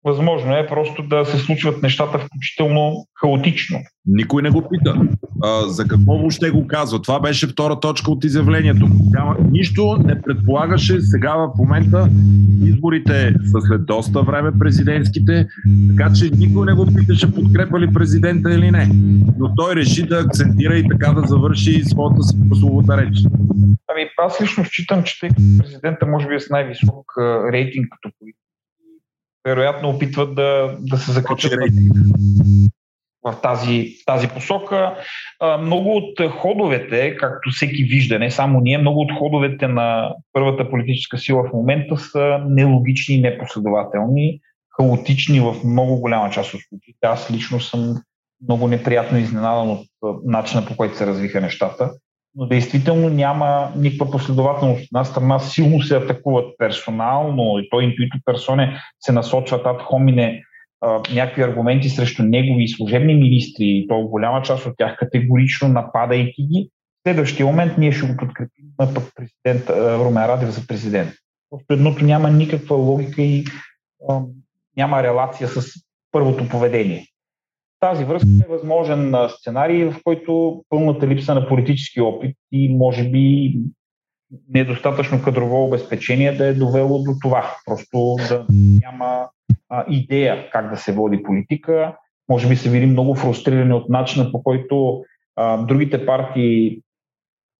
Възможно е просто да се случват нещата включително хаотично. Никой не го пита. А, за какво въобще го казва? Това беше втора точка от изявлението. Няма, нищо не предполагаше сега в момента изборите са след доста време президентските, така че никой не го питаше подкрепа ли президента или не. Но той реши да акцентира и така да завърши своята прословута реч. Ами аз лично считам, че тъй президента може би е с най-висок рейтинг като политик вероятно опитват да, да се закачат в тази, тази посока. Много от ходовете, както всеки вижда, не само ние, много от ходовете на първата политическа сила в момента са нелогични и непоследователни, хаотични в много голяма част от случаите. Аз лично съм много неприятно изненадан от начина по който се развиха нещата но действително няма никаква последователност. От една страна силно се атакуват персонално и той интуито персоне се насочват ад хомине някакви аргументи срещу негови служебни министри, и то голяма част от тях категорично нападайки ги. В следващия момент ние ще го подкрепим пък президент Румен Радев за президент. Просто едното няма никаква логика и а, няма релация с първото поведение тази връзка е възможен сценарий, в който пълната липса на политически опит и може би недостатъчно кадрово обезпечение да е довело до това. Просто да няма а, идея как да се води политика. Може би се види много фрустрирани от начина по който а, другите партии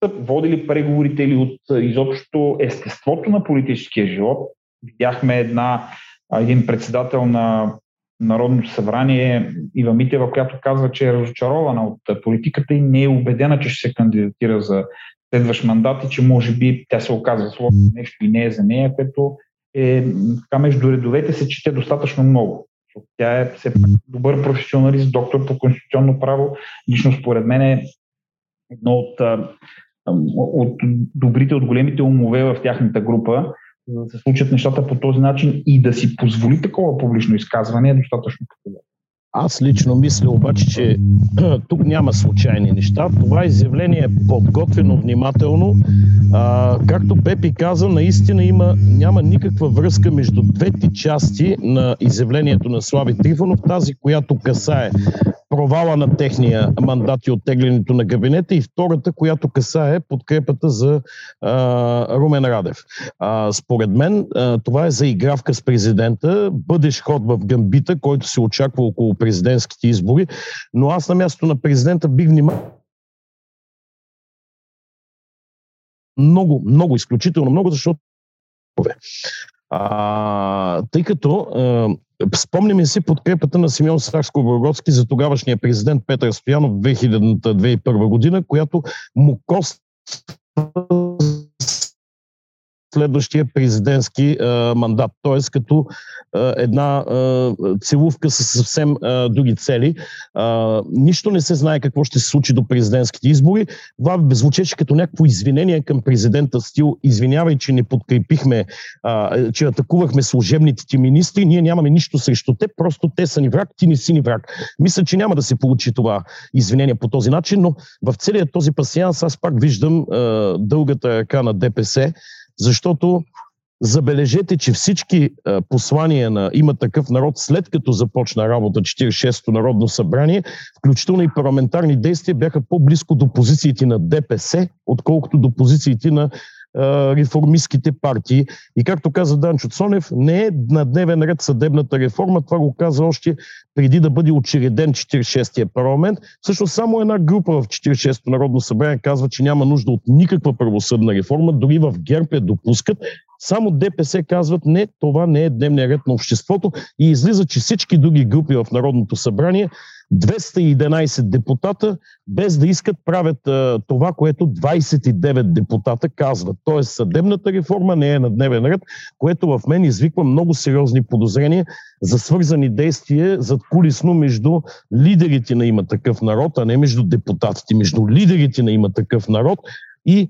са водили преговорите или от изобщо естеството на политическия живот. Видяхме една, един председател на Народното събрание Ива Митева, която казва, че е разочарована от политиката и не е убедена, че ще се кандидатира за следващ мандат и че може би тя се оказва сложно нещо и не е за нея, което е така между редовете се чете достатъчно много. Тя е все пак добър професионалист, доктор по конституционно право. Лично според мен е едно от, от добрите, от големите умове в тяхната група, за да се случат нещата по този начин и да си позволи такова публично изказване е достатъчно популярно. Аз лично мисля обаче, че тук няма случайни неща. Това изявление е подготвено внимателно. А, както Пепи каза, наистина има, няма никаква връзка между двете части на изявлението на Слави Трифонов, тази, която касае провала на техния мандат и оттеглянето на кабинета и втората, която касае подкрепата за а, Румен Радев. А, според мен а, това е заигравка с президента, бъдеш ход в гамбита, който се очаква около президентските избори, но аз на място на президента бих внимал много, много, изключително много, защото а, тъй като а, Спомняме си подкрепата на Симеон Сакско-Бургоцки за тогавашния президент Петър Стоянов в 2001 година, която му коства следващия президентски а, мандат. Т.е. като а, една а, целувка с съвсем а, други цели. А, нищо не се знае какво ще се случи до президентските избори. Това звучеше като някакво извинение към президента стил. Извинявай, че не подкрепихме, а, че атакувахме служебните ти министри. Ние нямаме нищо срещу те, просто те са ни враг, ти не си ни враг. Мисля, че няма да се получи това извинение по този начин, но в целият този пасианс аз пак виждам а, дългата ръка на ДПС, защото забележете, че всички послания на има такъв народ, след като започна работа 46-то Народно събрание, включително и парламентарни действия, бяха по-близко до позициите на ДПС, отколкото до позициите на реформистските партии. И както каза Данчо Цонев, не е на дневен ред съдебната реформа. Това го каза още преди да бъде учреден 46-я парламент. Също само една група в 46-то Народно събрание казва, че няма нужда от никаква правосъдна реформа. Дори в ГЕРБ я допускат. Само ДПС казват, не, това не е дневния ред на обществото и излиза, че всички други групи в Народното събрание 211 депутата, без да искат, правят а, това, което 29 депутата казват. Тоест съдебната реформа не е на дневен ред, което в мен извиква много сериозни подозрения за свързани действия зад кулисно между лидерите на има такъв народ, а не между депутатите, между лидерите на има такъв народ и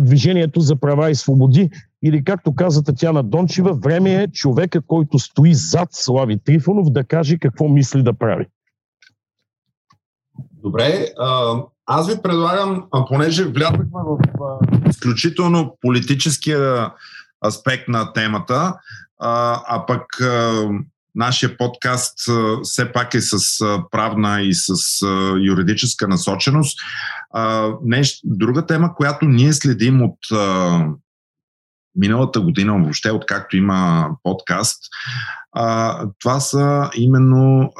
Движението за права и свободи. Или както каза Татьяна Дончева, време е човека, който стои зад Слави Трифонов да каже какво мисли да прави. Добре, аз ви предлагам, понеже влязахме в изключително политическия аспект на темата, а пък нашия подкаст все пак е с правна и с юридическа насоченост. Друга тема, която ние следим от миналата година, въобще откакто има подкаст, това са именно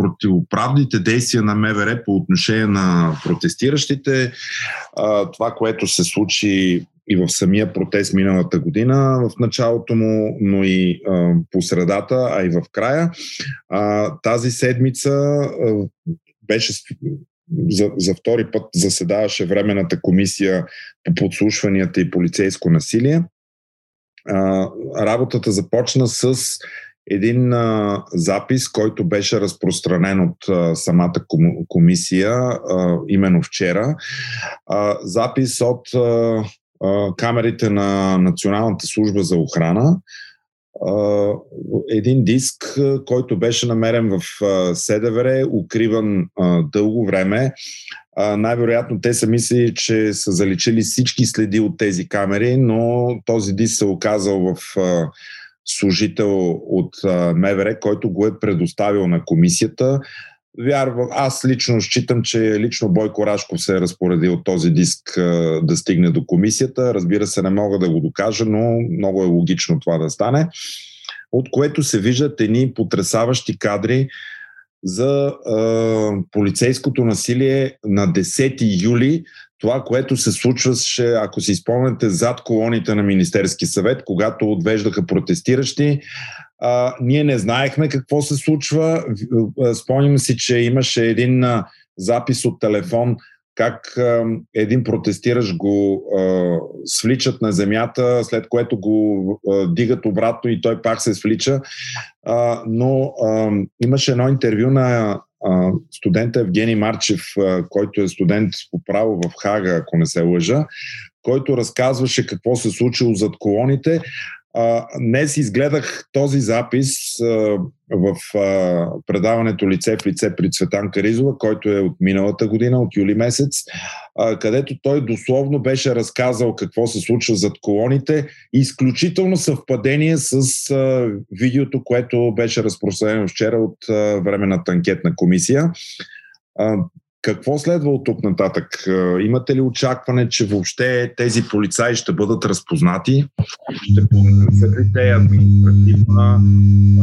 противоправните действия на МВР по отношение на протестиращите. Това, което се случи и в самия протест миналата година, в началото му, но и по средата, а и в края. Тази седмица беше за, за втори път заседаваше Временната комисия по подслушванията и полицейско насилие. А, работата започна с един а, запис, който беше разпространен от а, самата комисия а, именно вчера. А, запис от а, камерите на Националната служба за охрана. Един диск, който беше намерен в СДВР, укриван дълго време. Най-вероятно те са мислили, че са заличили всички следи от тези камери, но този диск се оказал в служител от МВР, който го е предоставил на комисията. Вярвам, аз лично считам, че лично Бойко Рашков се е разпоредил този диск да стигне до комисията. Разбира се, не мога да го докажа, но много е логично това да стане. От което се виждат едни потрясаващи кадри за е, полицейското насилие на 10 юли. Това, което се случваше, ако си спомняте, зад колоните на Министерски съвет, когато отвеждаха протестиращи. А, ние не знаехме какво се случва. Спомням си, че имаше един а, запис от телефон как а, един протестиращ го а, свличат на земята, след което го а, дигат обратно и той пак се свлича. А, но а, имаше едно интервю на студента Евгений Марчев, който е студент по право в Хага, ако не се лъжа, който разказваше какво се случило зад колоните. А, днес изгледах този запис а, в а, предаването Лице в лице при Цветан Каризова, който е от миналата година, от юли месец, а, където той дословно беше разказал какво се случва зад колоните. Изключително съвпадение с а, видеото, което беше разпространено вчера от а, Временната анкетна комисия. А, какво следва от тук нататък? Е, имате ли очакване, че въобще тези полицаи ще бъдат разпознати? Ще понесат ли те административна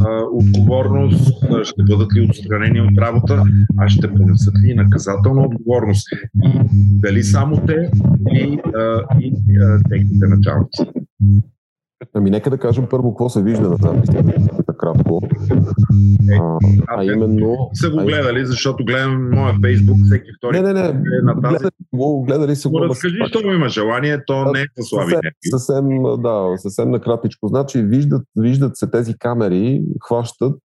а, отговорност? Ще бъдат ли отстранени от работа? А ще понесат ли наказателна отговорност? И дали само те и, а, и а, техните началници? Ами нека да кажем първо какво се вижда на записите, кратко. Е, а, а именно... Са го гледали, защото гледам моя фейсбук всеки втори. Не, не, не. Е на тази... Гледали, го, гледали са го. Разкажи, що има желание, то не е за слаби съвсем, съвсем, да, съвсем накратичко. Значи виждат, виждат се тези камери, хващат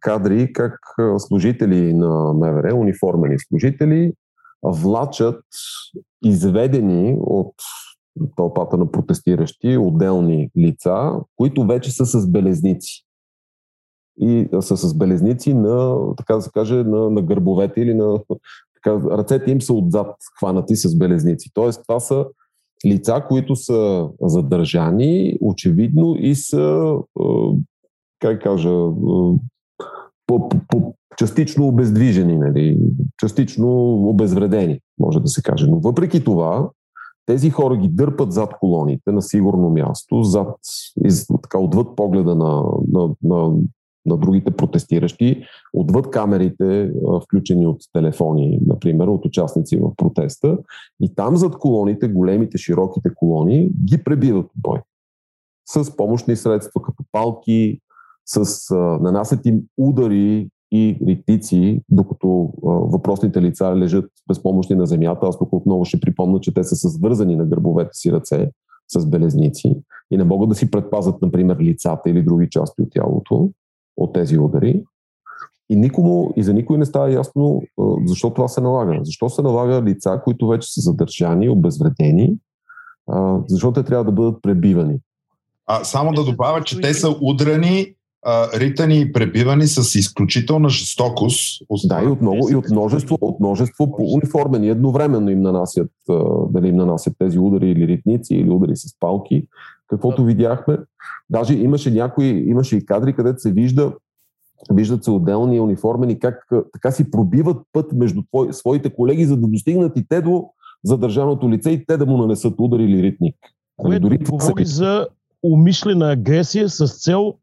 кадри как служители на МВР, униформени служители, влачат изведени от тълпата на протестиращи, отделни лица, които вече са с белезници. И са с белезници на, така да се каже, на, на гърбовете или на... Така, ръцете им са отзад хванати с белезници. Тоест, това са лица, които са задържани, очевидно, и са, как кажа, по, по, частично обездвижени, нали? частично обезвредени, може да се каже. Но въпреки това, тези хора ги дърпат зад колоните на сигурно място, зад, из, така, отвъд погледа на, на, на, на другите протестиращи, отвъд камерите, включени от телефони, например, от участници в протеста. И там зад колоните, големите, широките колони, ги пребиват бой. С помощни средства, като палки, с, а, нанасят им удари и ритици, докато а, въпросните лица лежат безпомощни на земята. Аз тук отново ще припомня, че те са свързани на гърбовете си ръце с белезници и не могат да си предпазят, например, лицата или други части от тялото от тези удари. И никому, и за никой не става ясно а, защо това се налага. Защо се налага лица, които вече са задържани, обезвредени, а, защо те трябва да бъдат пребивани. А, само да добавя, че те са удрани ритани и пребивани с изключителна жестокост. Да, и от, много, и от множество, от множество по униформени едновременно им нанасят, дали им нанасят тези удари или ритници, или удари с палки, каквото да. видяхме. Даже имаше някои, имаше и кадри, където се вижда виждат се отделни униформени, как така си пробиват път между твой, своите колеги, за да достигнат и те до задържаното лице и те да му нанесат удар или ритник. Което Дори говори се... за умишлена агресия с цел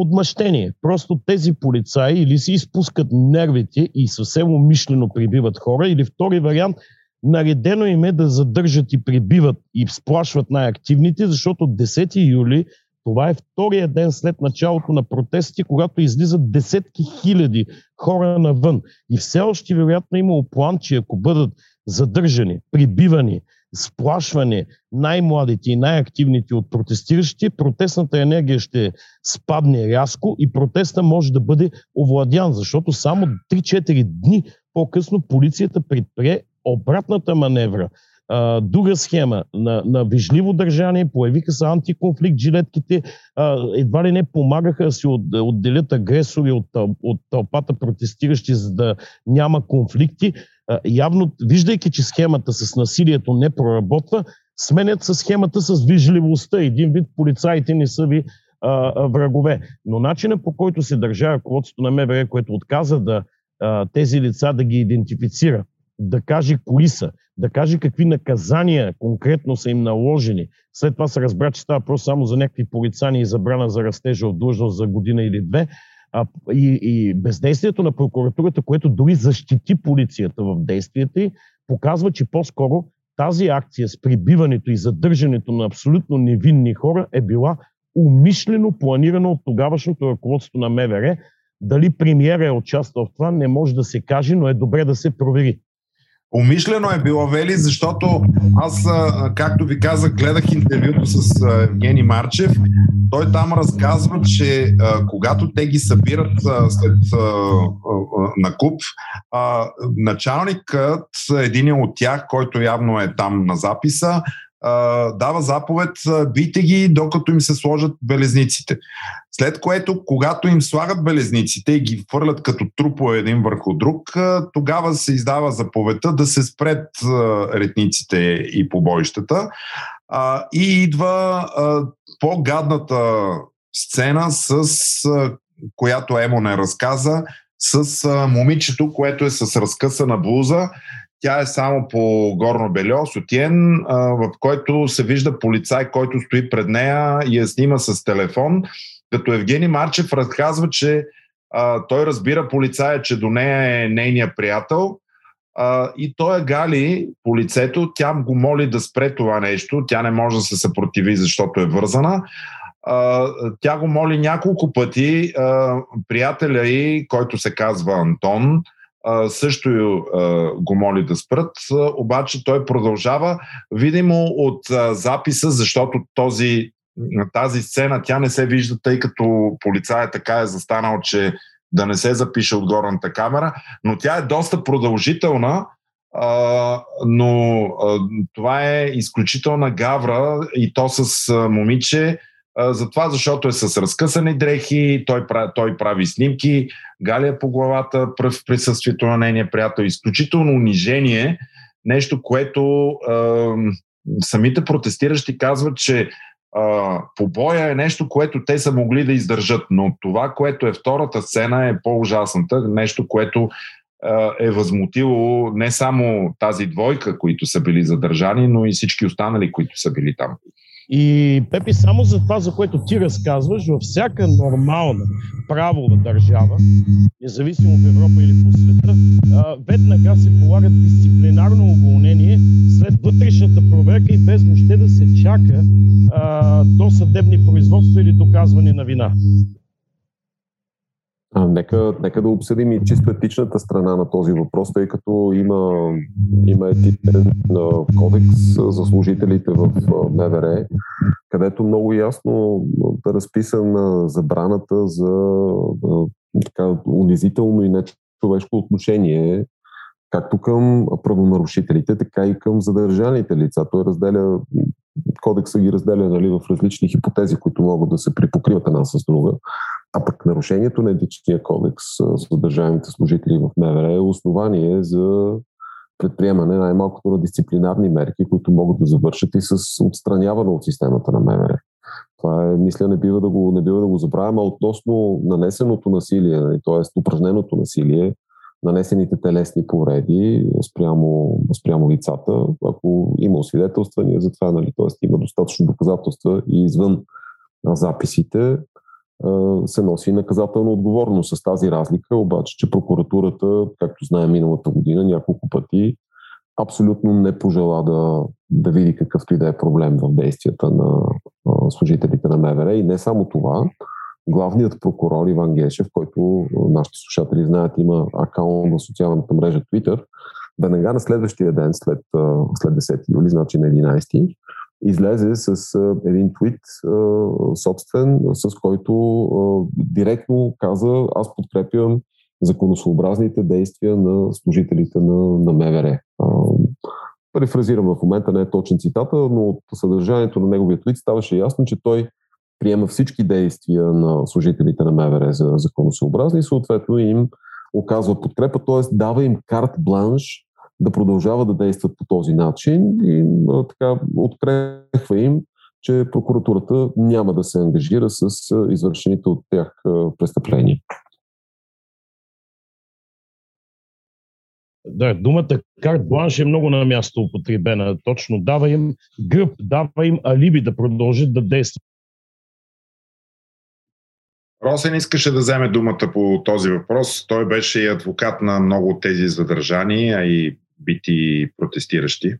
отмъщение. Просто тези полицаи или си изпускат нервите и съвсем умишлено прибиват хора, или втори вариант, наредено им е да задържат и прибиват и сплашват най-активните, защото 10 юли това е втория ден след началото на протестите, когато излизат десетки хиляди хора навън. И все още вероятно има план, че ако бъдат задържани, прибивани, сплашване най-младите и най-активните от протестиращите, протестната енергия ще спадне рязко и протеста може да бъде овладян, защото само 3-4 дни по-късно полицията предприе обратната маневра. Друга схема на, на вижливо държание, появиха се антиконфликт, жилетките едва ли не помагаха да си от, отделят агресори от, от тълпата протестиращи, за да няма конфликти явно, виждайки, че схемата с насилието не проработва, сменят с схемата с вижливостта. Един вид полицаите не са ви а, врагове. Но начинът по който се държа ръководството на МВР, което отказа да а, тези лица да ги идентифицира, да каже кои са, да каже какви наказания конкретно са им наложени. След това се разбра, че става просто само за някакви полицани и забрана за растежа от длъжност за година или две а, и, и бездействието на прокуратурата, което дори защити полицията в действията й, показва, че по-скоро тази акция с прибиването и задържането на абсолютно невинни хора е била умишлено планирана от тогавашното ръководство на МВР. Дали премиера е участвал в това, не може да се каже, но е добре да се провери. Умишлено е било, Вели, защото аз, както ви казах, гледах интервюто с Евгений Марчев той там разказва, че а, когато те ги събират а, след а, а, на куп, а, началникът, един от тях, който явно е там на записа, дава заповед, бийте ги, докато им се сложат белезниците. След което, когато им слагат белезниците и ги фърлят като трупове един върху друг, тогава се издава заповедта да се спред ретниците и побоищата. И идва по-гадната сцена, с която Емо не разказа, с момичето, което е с разкъсана блуза тя е само по горно бельо, сутиен, в който се вижда полицай, който стои пред нея и я снима с телефон. Като Евгений Марчев разказва, че а, той разбира полицая, че до нея е нейният приятел а, и той гали по лицето, тя го моли да спре това нещо, тя не може да се съпротиви, защото е вързана. А, тя го моли няколко пъти, а, приятеля и, който се казва Антон, също го моли да спрат, обаче той продължава. Видимо от записа, защото този, тази сцена тя не се вижда, тъй като полицая така е застанал, че да не се запише от горната камера, но тя е доста продължителна, но това е изключителна гавра и то с момиче, затова, защото е с разкъсани дрехи, той той прави снимки, галия по главата в присъствието на нейния приятел. Изключително унижение, нещо, което е, самите протестиращи казват, че е, побоя е нещо, което те са могли да издържат, но това, което е втората сцена е по-ужасната, нещо, което е възмутило не само тази двойка, които са били задържани, но и всички останали, които са били там. И, Пепи, само за това, за което ти разказваш, във всяка нормална правова държава, независимо в Европа или по света, веднага се полагат дисциплинарно уволнение след вътрешната проверка и без въобще да се чака а, до съдебни производства или доказване на вина. А, нека, нека да обсъдим и чисто етичната страна на този въпрос, тъй като има, има етичен кодекс за служителите в МВР, където много ясно е разписана забраната за така, унизително и нечовешко отношение както към правонарушителите, така и към задържаните лица. Той разделя, кодекса ги разделя нали, в различни хипотези, които могат да се припокриват една с друга. А пък нарушението на етичния кодекс за държавните служители в МВР е основание за предприемане най-малкото на дисциплинарни мерки, които могат да завършат и с отстраняване от системата на МВР. Това е, мисля, не бива да го, не бива да го забравяме. Относно нанесеното насилие, т.е. упражненото насилие, нанесените телесни повреди спрямо, спрямо лицата, ако има освидетелствания за това, нали, т.е. има достатъчно доказателства и извън записите, се носи наказателна отговорност с тази разлика, обаче, че прокуратурата, както знаем миналата година, няколко пъти абсолютно не пожела да, да види какъвто и да е проблем в действията на служителите на МВР. И не само това, главният прокурор Иван Гешев, който нашите слушатели знаят, има акаунт в социалната мрежа Twitter, веднага на следващия ден, след, след 10 юли, значи на 11, излезе с един твит собствен, с който директно каза аз подкрепям законосообразните действия на служителите на, на МВР. Префразирам в момента, не е точен цитата, но от съдържанието на неговия твит ставаше ясно, че той приема всички действия на служителите на МВР за законосъобразни и съответно им оказва подкрепа, т.е. дава им карт бланш да продължават да действат по този начин и така открехва им, че прокуратурата няма да се ангажира с извършените от тях престъпления. Да, думата карт бланш е много на място употребена. Точно дава им гръб, дава им алиби да продължат да действат. Росен искаше да вземе думата по този въпрос. Той беше и адвокат на много от тези задържани, а и бити протестиращи?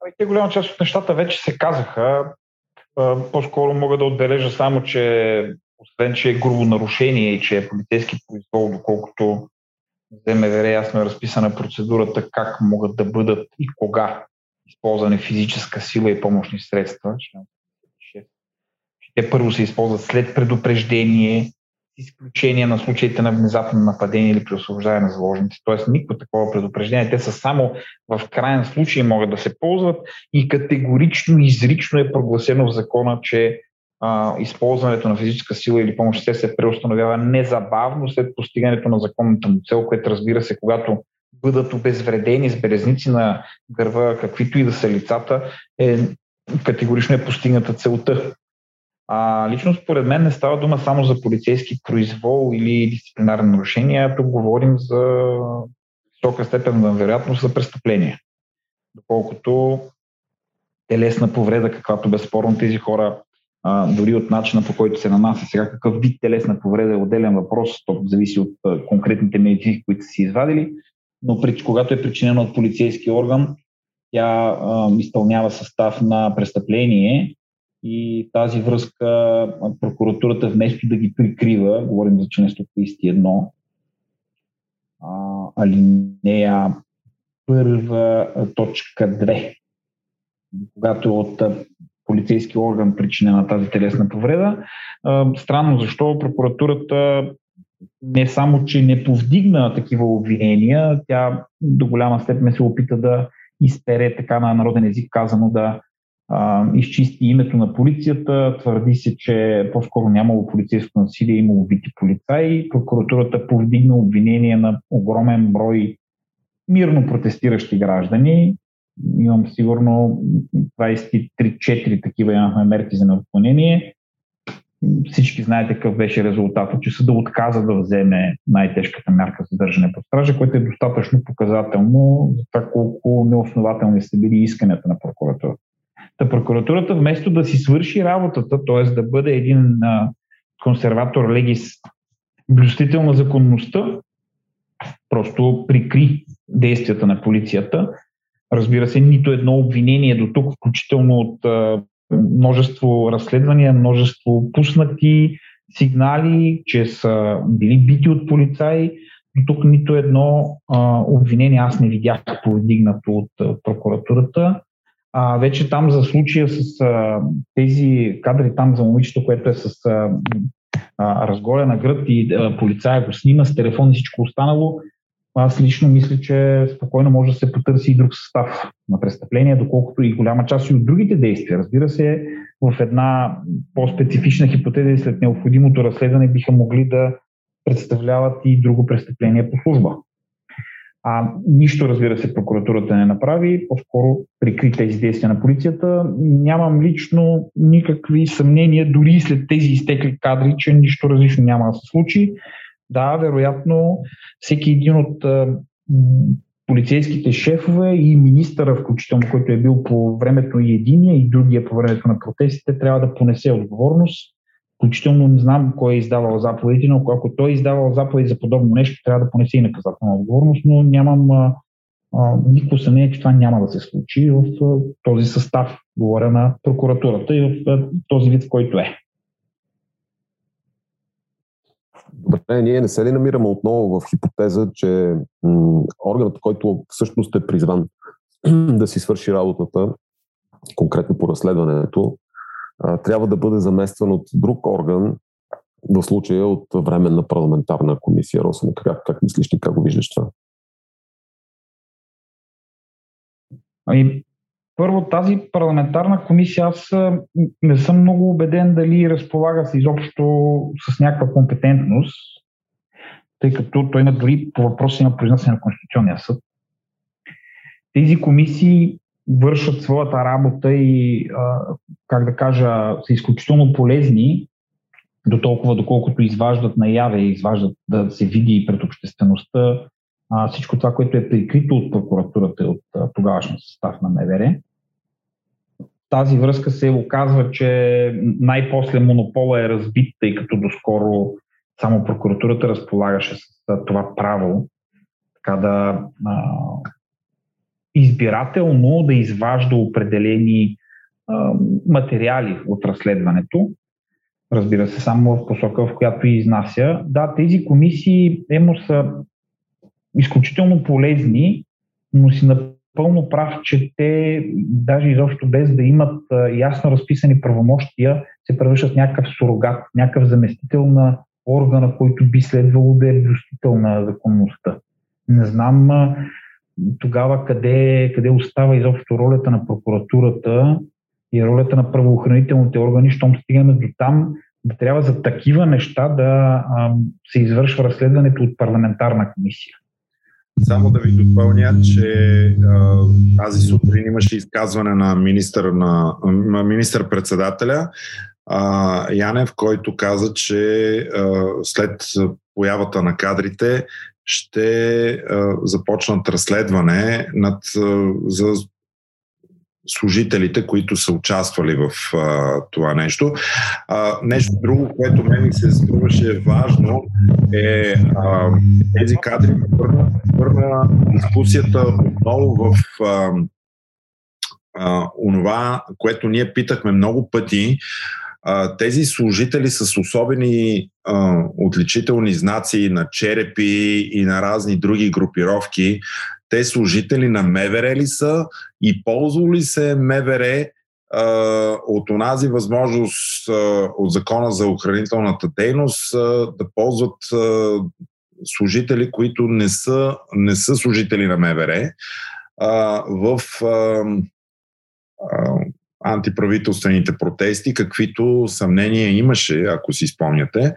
Ами, те голяма част от нещата вече се казаха. По-скоро мога да отбележа само, че освен, че е грубо нарушение и че е полицейски произвол, доколкото за МВР ясно е разписана процедурата как могат да бъдат и кога използване физическа сила и помощни средства. Те първо се използват след предупреждение, с изключение на случаите на внезапно нападение или при освобождаване на заложници. Тоест никакво такова предупреждение. Те са само в крайен случай могат да се ползват и категорично, изрично е прогласено в закона, че а, използването на физическа сила или помощ се преустановява незабавно след постигането на законната му цел, което разбира се, когато бъдат обезвредени с белезници на гърва, каквито и да са лицата, е, категорично е постигната целта. А, лично според мен не става дума само за полицейски произвол или дисциплинарни нарушения, тук говорим за висока степен на вероятност за престъпление. Доколкото телесна повреда, каквато безспорно тези хора, а, дори от начина по който се нанася сега, какъв вид телесна повреда е отделен въпрос, то зависи от а, конкретните медицини, които са си извадили, но при, когато е причинено от полицейски орган, тя а, изпълнява състав на престъпление и тази връзка прокуратурата вместо да ги прикрива, говорим за член 131, алинея първа точка 2, когато от полицейски орган причинена тази телесна повреда. Странно защо прокуратурата не само, че не повдигна такива обвинения, тя до голяма степен се опита да изпере така на народен език казано да а, изчисти името на полицията. Твърди се, че по-скоро нямало полицейско насилие, имало убити полицаи. Прокуратурата повдигна обвинение на огромен брой мирно протестиращи граждани. Имам сигурно 23-4 такива имахме мерки за неотклонение. Всички знаете какъв беше резултатът, че съда отказа да вземе най-тежката мярка за държане под стража, което е достатъчно показателно за това колко неоснователни са били исканията на прокуратурата. Та прокуратурата вместо да си свърши работата, т.е. да бъде един консерватор легис, блюстител на законността, просто прикри действията на полицията. Разбира се, нито едно обвинение до тук, включително от множество разследвания, множество пуснати сигнали, че са били бити от полицаи. До тук нито едно обвинение аз не видях повдигнато от прокуратурата. А, вече там за случая с а, тези кадри там за момичето, което е с а, а, разголена гръд и а, полицая го снима с телефон и всичко останало, аз лично мисля, че спокойно може да се потърси и друг състав на престъпление, доколкото и голяма част и от другите действия. Разбира се, в една по-специфична хипотеза и след необходимото разследване биха могли да представляват и друго престъпление по служба. А нищо, разбира се, прокуратурата не направи, по-скоро прикри тези действия на полицията. Нямам лично никакви съмнения, дори след тези изтекли кадри, че нищо различно няма да се случи. Да, вероятно, всеки един от полицейските шефове и министъра, включително, който е бил по времето и единия, и другия по времето на протестите, трябва да понесе отговорност Включително не знам кой е издавал заповеди, но ако той е издавал заповеди за подобно нещо, трябва да понесе и наказателна отговорност, но нямам а, а, никакво съмнение, че това няма да се случи в а, този състав, говоря на прокуратурата и в а, този вид, в който е. Добре, ние не се ли намираме отново в хипотеза, че м- органът, който всъщност е призван да си свърши работата, конкретно по разследването, трябва да бъде заместван от друг орган, в случая от временна парламентарна комисия. Росен, как, как мислиш ти, как го виждаш това? Ами, първо, тази парламентарна комисия, аз не съм много убеден дали разполага се изобщо с някаква компетентност, тъй като той има дори по въпроси на произнасяне на Конституционния съд. Тези комисии вършат своята работа и, как да кажа, са изключително полезни, до толкова, доколкото изваждат наяве и изваждат да се види пред обществеността всичко това, което е прикрито от прокуратурата и от тогавашния състав на МВР. Тази връзка се оказва, че най-после монопола е разбит, тъй като доскоро само прокуратурата разполагаше с това право така да избирателно да изважда определени а, материали от разследването. Разбира се, само в посока, в която изнася. Да, тези комисии емо са изключително полезни, но си пълно прав, че те, даже изобщо без да имат ясно разписани правомощия, се превръщат някакъв сурогат, някакъв заместител на органа, който би следвало да е влюстител на законността. Не знам тогава къде, къде остава изобщо ролята на прокуратурата и ролята на правоохранителните органи, щом стигаме до там, да трябва за такива неща да а, се извършва разследването от парламентарна комисия. Само да ви допълня, че тази сутрин имаше изказване на министър, на, на министър-председателя а, Янев, който каза, че а, след появата на кадрите ще а, започнат разследване над, а, за служителите, които са участвали в а, това нещо. А, нещо друго, което мен ми се струваше важно е а, тези кадри върна, върна дискусията отново в а, а, онова, което ние питахме много пъти. А, тези служители с особени а, отличителни знаци на черепи и на разни други групировки, те служители на МВР ли са и ползвали ли се МВР а, от онази възможност а, от закона за охранителната дейност а, да ползват а, служители, които не са, не са служители на МВР а, в а, а, антиправителствените протести, каквито съмнения имаше, ако си спомняте.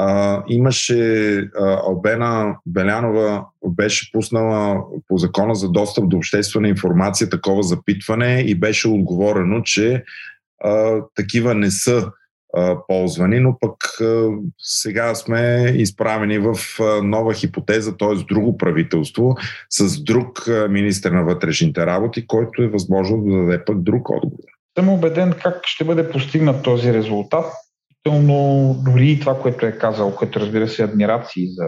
А, имаше а, Албена Белянова беше пуснала по закона за достъп до обществена информация такова запитване и беше отговорено, че а, такива не са а, ползвани, но пък а, сега сме изправени в а, нова хипотеза, т.е. друго правителство с друг а, министр на вътрешните работи, който е възможно да даде пък друг отговор. Съм убеден как ще бъде постигнат този резултат но дори и това, което е казал, което разбира се адмирации за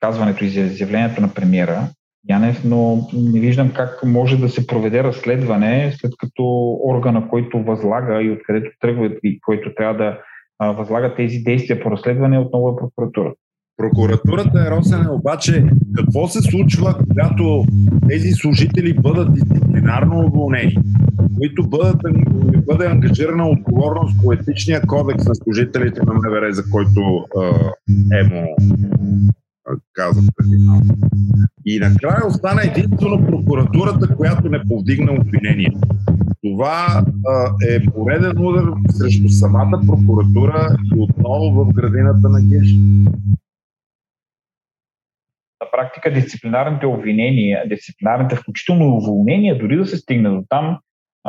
казването и за изявлението на премиера Янев, но не виждам как може да се проведе разследване, след като органа, който възлага и откъдето тръгва и който трябва да възлага тези действия по разследване, отново е прокуратура. Прокуратурата е Росене, обаче какво се случва, когато тези служители бъдат дисциплинарно уволнени, които бъдат, бъде ангажирана отговорност по етичния кодекс на служителите на МВР, за който е, Емо каза преди малко. И накрая остана единствено прокуратурата, която не повдигна обвинение. Това е пореден удар срещу самата прокуратура и отново в градината на Геш на практика дисциплинарните обвинения, дисциплинарните включително уволнения, дори да се стигне до там,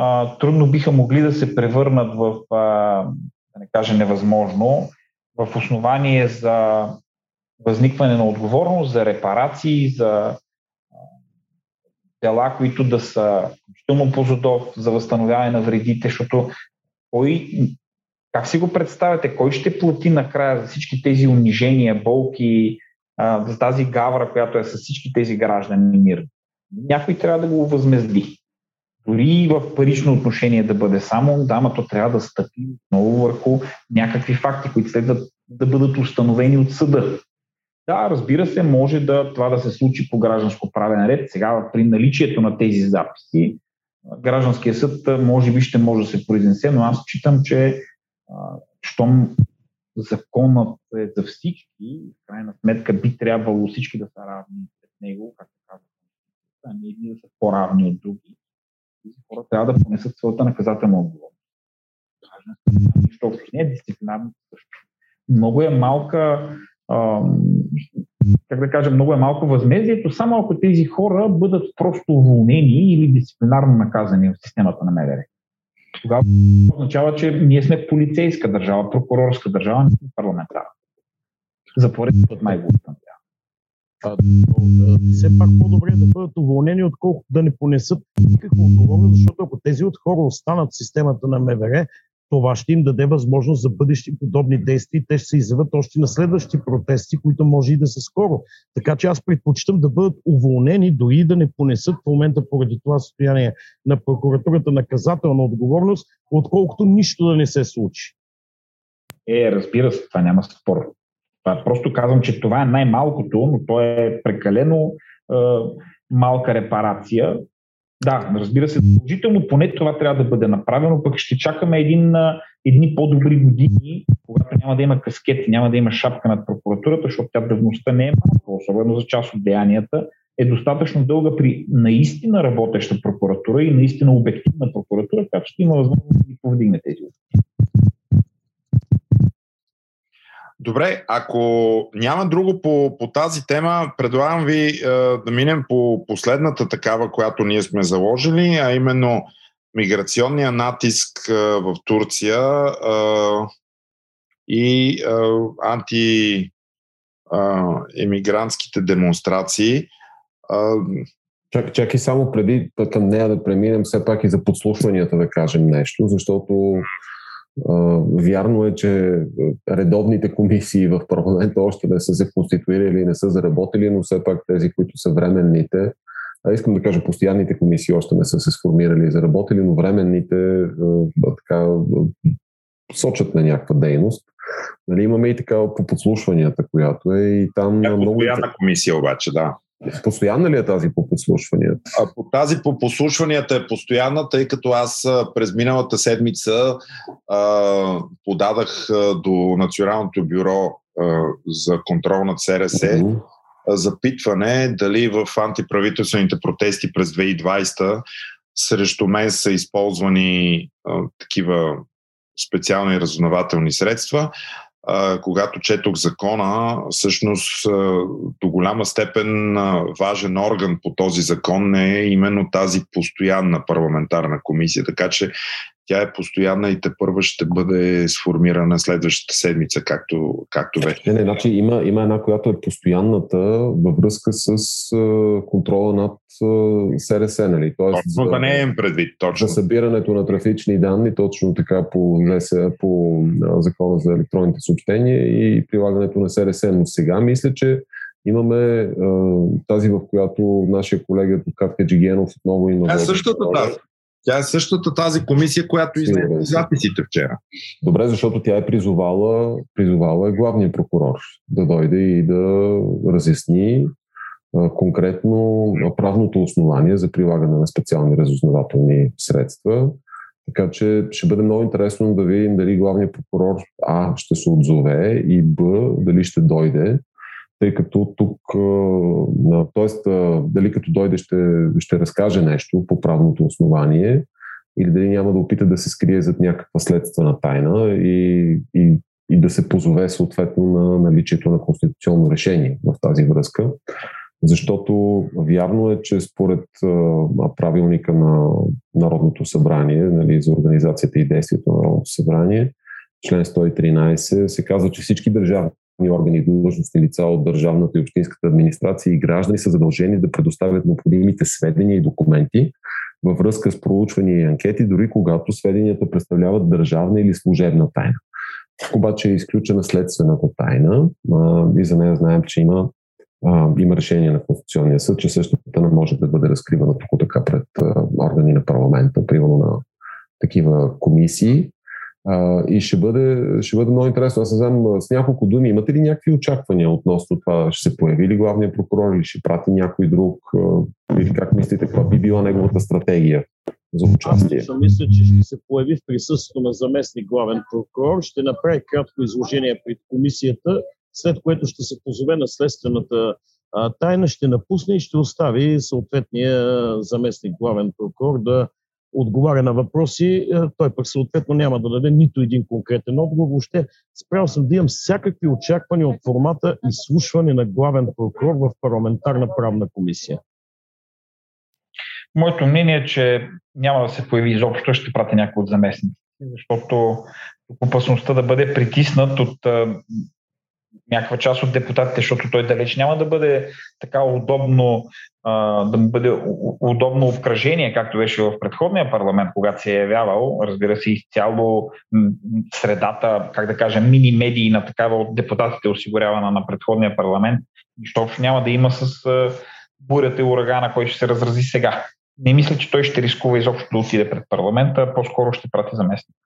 а, трудно биха могли да се превърнат в, а, да не кажа невъзможно, в основание за възникване на отговорност, за репарации, за дела, които да са включително по Зодов, за възстановяване на вредите, защото кой, как си го представяте, кой ще плати накрая за всички тези унижения, болки, за тази гавра, която е с всички тези граждани мир. Някой трябва да го възмезди. Дори в парично отношение да бъде само, да, ама то трябва да стъпи много върху някакви факти, които следват да бъдат установени от съда. Да, разбира се, може да това да се случи по гражданско правен ред. Сега при наличието на тези записи, гражданския съд може би ще може да се произнесе, но аз считам, че щом законът е за всички, в крайна сметка би трябвало всички да са равни пред него, както казва а не едни да са по-равни от други. Тези хора трябва да понесат своята наказателна отговорност. Нищо общо. Не е дисциплинарно също. Много е малка, ам, как да кажа, много е малко възмездието, само ако тези хора бъдат просто уволнени или дисциплинарно наказани в системата на МВР тогава означава, че ние сме полицейска държава, прокурорска държава, не сме парламентарна. За пореден път май го все пак по-добре да бъдат уволнени, отколкото да не понесат никаква отговорност, защото ако тези от хора останат в системата на МВР, това ще им даде възможност за бъдещи подобни действия те ще се изяват още на следващи протести, които може и да са скоро. Така че аз предпочитам да бъдат уволнени, дори да не понесат в момента поради това състояние на прокуратурата наказателна отговорност, отколкото нищо да не се случи. Е, разбира се, това няма спор. Просто казвам, че това е най-малкото, но то е прекалено е, малка репарация, Да, разбира се, положително поне това трябва да бъде направено, пък ще чакаме един, едни по-добри години, когато няма да има каскет, няма да има шапка над прокуратурата, защото тя древността не е малко, особено за част от деянията, е достатъчно дълга при наистина работеща прокуратура и наистина обективна прокуратура, която ще има възможност да ги повдигне тези Добре, ако няма друго по, по тази тема, предлагам ви е, да минем по последната такава, която ние сме заложили, а именно миграционния натиск е, в Турция е, и е, антиемигрантските демонстрации. Е, Чак, чакай само преди към нея да преминем все пак и за подслушванията да кажем нещо, защото Вярно е, че редовните комисии в парламента още не са се конституирали и не са заработили, но все пак тези, които са временните, а искам да кажа, постоянните комисии още не са се сформирали и заработили, но временните така, сочат на някаква дейност. Нали, имаме и така по подслушванията, която е и там... Е, много... Постоянна комисия обаче, да. Постоянна ли е тази по подслушванията? А, по тази по подслушванията е постоянна, тъй като аз през миналата седмица а, подадах а, до Националното бюро а, за контрол над СРС mm-hmm. запитване дали в антиправителствените протести през 2020 срещу мен са използвани а, такива специални разузнавателни средства когато четох закона, всъщност до голяма степен важен орган по този закон е именно тази постоянна парламентарна комисия, така че тя е постоянна и те първа ще бъде сформирана следващата седмица, както, както вече. Не, не, значи има, има една, която е постоянната във връзка с uh, контрола над uh, СРС, нали? Тоест, точно да не е предвид, точно. За събирането на трафични данни, точно така по, по uh, закона за електронните съобщения и прилагането на СРС. Но сега мисля, че имаме uh, тази, в която нашия колега адвокат Каджигенов отново има. Е, същата тази. Тя е същата тази комисия, която изнесе записите вчера. Добре, защото тя е призовала, призовала е главния прокурор да дойде и да разясни конкретно правното основание за прилагане на специални разузнавателни средства. Така че ще бъде много интересно да видим дали главният прокурор А ще се отзове и Б дали ще дойде тъй като тук, т.е. дали като дойде ще, ще разкаже нещо по правното основание или дали няма да опита да се скрие зад някаква следствена тайна и, и, и да се позове съответно на наличието на конституционно решение в тази връзка. Защото вярно е, че според правилника на Народното събрание, нали, за организацията и действието на Народното събрание, член 113 се казва, че всички държавни органи и длъжностни лица от държавната и общинската администрация и граждани са задължени да предоставят необходимите сведения и документи във връзка с проучвания и анкети, дори когато сведенията представляват държавна или служебна тайна. Тук обаче е изключена следствената тайна и за нея знаем, че има, има решение на Конституционния съд, че същата не може да бъде разкривана тук така пред органи на парламента, примерно на такива комисии. А, и ще бъде, ще бъде много интересно. Аз не знам с няколко думи. Имате ли някакви очаквания относно това? Ще се появи ли главният прокурор или ще прати някой друг? Или как мислите, каква би била неговата стратегия за участие? Аз мисля, че ще се появи в присъствието на заместник главен прокурор. Ще направи кратко изложение пред комисията, след което ще се позове на следствената тайна, ще напусне и ще остави съответния заместник главен прокурор да отговаря на въпроси, е, той пък съответно няма да даде нито един конкретен отговор. Въобще спрял съм да имам всякакви очаквания от формата изслушване на главен прокурор в парламентарна правна комисия. Моето мнение е, че няма да се появи изобщо, ще прати някой от заместниците, защото опасността да бъде притиснат от някаква част от депутатите, защото той далеч няма да бъде така удобно, да бъде удобно обкръжение, както беше в предходния парламент, когато се е явявал, разбира се, изцяло средата, как да кажа, мини-медии на такава от депутатите осигурявана на предходния парламент, защото няма да има с бурята и урагана, който ще се разрази сега. Не мисля, че той ще рискува изобщо да отиде пред парламента, по-скоро ще прати заместник.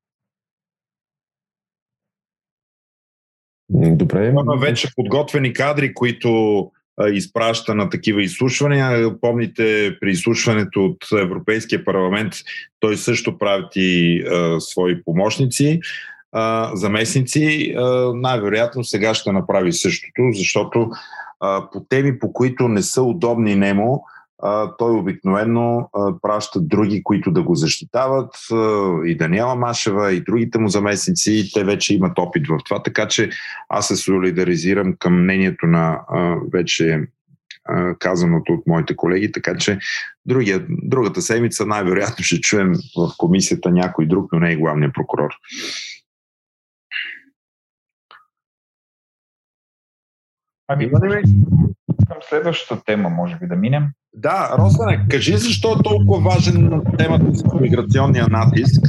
Добре. Има вече подготвени кадри, които изпраща на такива изслушвания. Помните, при изслушването от Европейския парламент той също прави а, свои помощници, а, заместници. А, най-вероятно сега ще направи същото, защото а, по теми, по които не са удобни немо, а, той обикновено а, праща други, които да го защитават. А, и Даниела Машева, и другите му заместници, те вече имат опит в това, така че аз се солидаризирам към мнението на а, вече а, казаното от моите колеги, така че другия, другата седмица най-вероятно ще чуем в комисията някой друг, но не и главния прокурор. Ами, към следващата тема, може би да минем. Да, Росане, кажи защо е толкова важен темата за миграционния натиск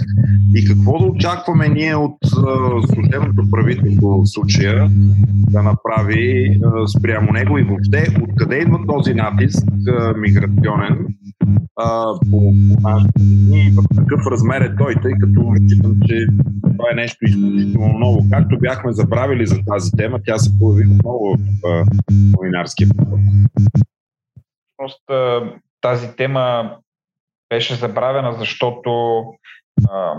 и какво да очакваме ние от служебното правителство в случая да направи спрямо него и въобще откъде идва този натиск миграционен по, по нашите дни в какъв размер е той, тъй като считам, че това е нещо изключително ново. Както бяхме забравили за тази тема, тя се появи отново в новинарския всъщност тази тема беше забравена, защото а,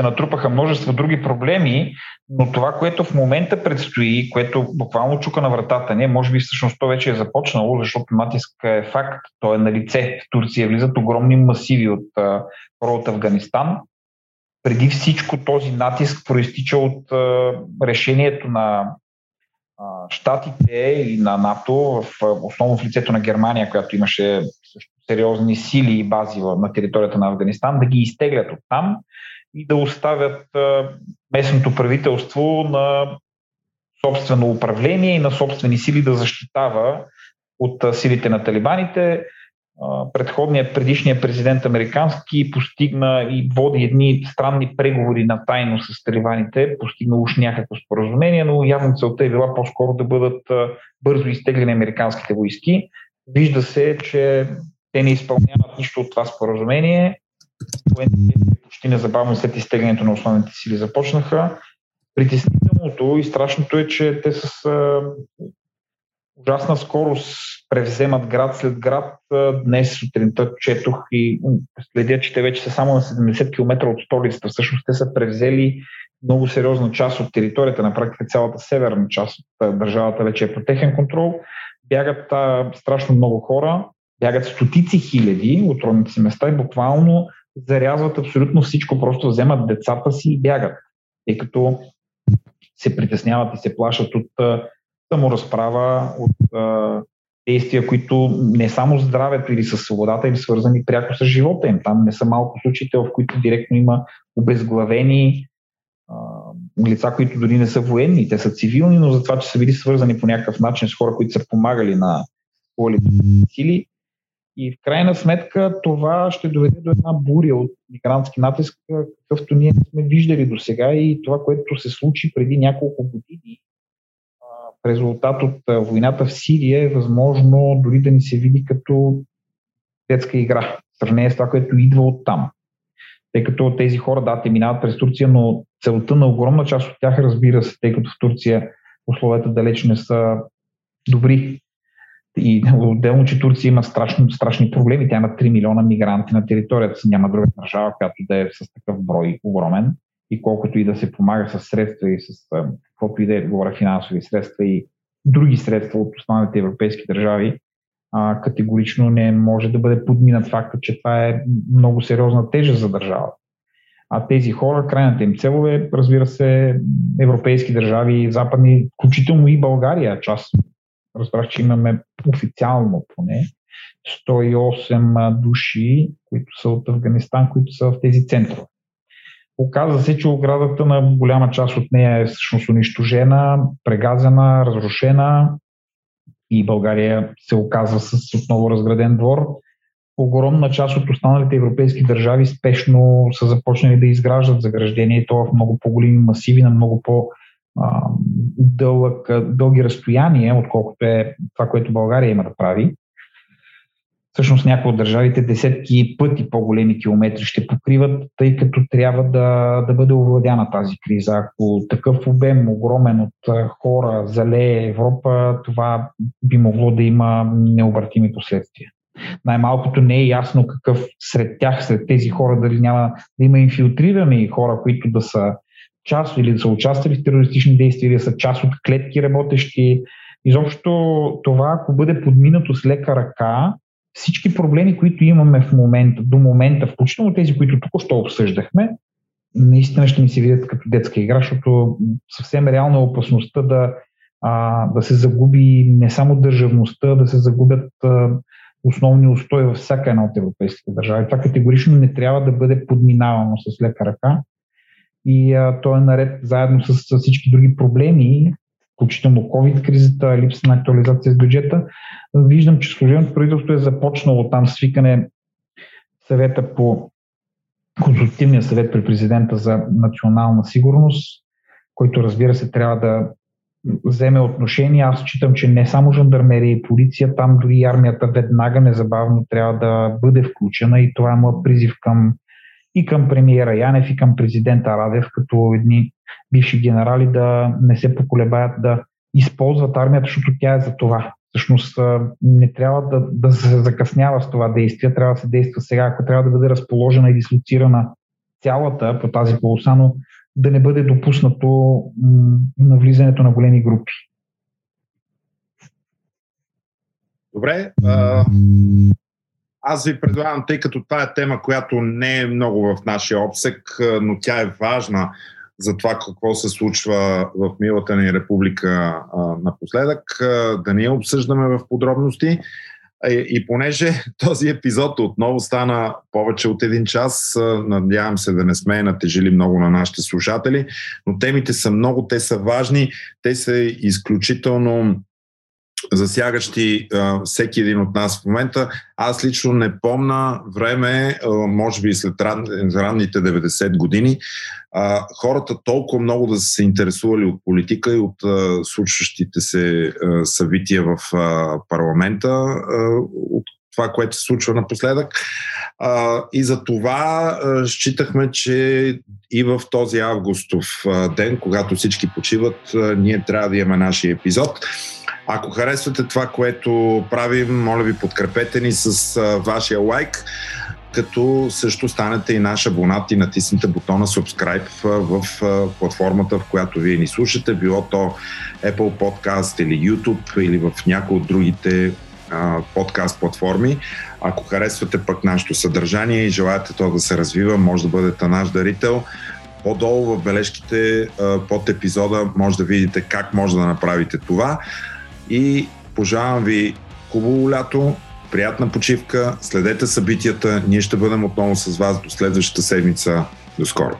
се натрупаха множество други проблеми, но това, което в момента предстои, което буквално чука на вратата не, може би всъщност то вече е започнало, защото натиск е факт, то е на лице. В Турция влизат огромни масиви от хора от Афганистан. Преди всичко този натиск проистича от а, решението на Штатите и на НАТО, в, основно в лицето на Германия, която имаше също сериозни сили и бази на територията на Афганистан, да ги изтеглят от там и да оставят местното правителство на собствено управление и на собствени сили да защитава от силите на талибаните предходният, предишният президент американски постигна и води едни странни преговори на тайно с талибаните, постигна уж някакво споразумение, но явно целта е била по-скоро да бъдат бързо изтеглени американските войски. Вижда се, че те не изпълняват нищо от това споразумение. почти незабавно след изтеглянето на основните сили започнаха. Притеснителното и страшното е, че те с ужасна скорост превземат град след град. Днес сутринта четох и следя, че те вече са само на 70 км от столицата. Всъщност те са превзели много сериозна част от територията, на практика цялата северна част от държавата вече е по техен контрол. Бягат а, страшно много хора, бягат стотици хиляди от родните си места и буквално зарязват абсолютно всичко, просто вземат децата си и бягат, тъй като се притесняват и се плашат от саморазправа, от а, действия, които не само здравето или със свободата им свързани пряко с живота им. Там не са малко случаите, в които директно има обезглавени а, лица, които дори не са военни, те са цивилни, но за това, че са били свързани по някакъв начин с хора, които са помагали на коалиционни сили. И в крайна сметка това ще доведе до една буря от мигрантски натиск, какъвто ние сме виждали до сега и това, което се случи преди няколко години, резултат от войната в Сирия е възможно дори да ни се види като детска игра, в сравнение с това, което идва от там. Тъй като тези хора, да, те минават през Турция, но целта на огромна част от тях, разбира се, тъй като в Турция условията далеч не са добри. И отделно, че Турция има страшни, страшни проблеми. Тя има 3 милиона мигранти на територията си. Няма друга държава, която да е с такъв брой огромен и колкото и да се помага с средства и с каквото и да е, говоря финансови средства и други средства от останалите европейски държави, а, категорично не може да бъде подминат факта, че това е много сериозна тежест за държавата. А тези хора, крайната им цел е, разбира се, европейски държави, западни, включително и България. Част разбрах, че имаме официално поне 108 души, които са от Афганистан, които са в тези центрове. Оказва се, че оградата на голяма част от нея е всъщност унищожена, прегазена, разрушена и България се оказва с отново разграден двор. Огромна част от останалите европейски държави спешно са започнали да изграждат заграждение и то в много по-големи масиви, на много по- дълъг, дълги разстояния, отколкото е това, което България има да прави. Всъщност някои от държавите десетки пъти по-големи километри ще покриват, тъй като трябва да, да бъде овладяна тази криза. Ако такъв обем огромен от хора залее Европа, това би могло да има необратими последствия. Най-малкото не е ясно какъв сред тях, сред тези хора, дали няма да има инфилтрирани хора, които да са част или да са участвали в терористични действия, или да са част от клетки работещи. Изобщо това, ако бъде подминато с лека ръка, всички проблеми, които имаме в момента, до момента, включително тези, които току-що обсъждахме, наистина ще ни се видят като детска игра, защото съвсем реална е опасността да, а, да се загуби не само държавността, да се загубят а, основни устои във всяка една от европейските държави. Това категорично не трябва да бъде подминавано с лека ръка и а, то е наред заедно с, с всички други проблеми, включително COVID-кризата, липса на актуализация с бюджета. Виждам, че служебното правителство е започнало там свикане съвета по консултативния съвет при президента за национална сигурност, който разбира се трябва да вземе отношение. Аз считам, че не само жандармерия и полиция, там дори армията веднага незабавно трябва да бъде включена и това е моят призив към и към премиера Янев и към президента Радев, като едни бивши генерали да не се поколебаят да използват армията, защото тя е за това. Всъщност не трябва да, да се закъснява с това действие, трябва да се действа сега. Ако трябва да бъде разположена и дислоцирана цялата по тази полоса, но да не бъде допуснато на влизането на големи групи. Добре. Аз ви предлагам, тъй като това е тема, която не е много в нашия обсек, но тя е важна за това какво се случва в милата ни република напоследък, да не я обсъждаме в подробности. И понеже този епизод отново стана повече от един час, надявам се да не сме натежили много на нашите слушатели, но темите са много, те са важни, те са изключително засягащи а, всеки един от нас в момента. Аз лично не помна време, а, може би след ран, ранните 90 години, а, хората толкова много да са се интересували от политика и от а, случващите се а, събития в а, парламента, а, от това, което се случва напоследък. А, и за това а, считахме, че и в този августов а, ден, когато всички почиват, а, ние трябва да имаме нашия епизод. Ако харесвате това, което правим, моля ви подкрепете ни с вашия лайк, като също станете и наш абонат и натиснете бутона subscribe в платформата, в която вие ни слушате, било то Apple Podcast или YouTube или в някои от другите подкаст платформи. Ако харесвате пък нашето съдържание и желаете то да се развива, може да бъдете наш дарител. По-долу в бележките под епизода може да видите как може да направите това и пожелавам ви хубаво лято, приятна почивка, следете събитията, ние ще бъдем отново с вас до следващата седмица. До скоро!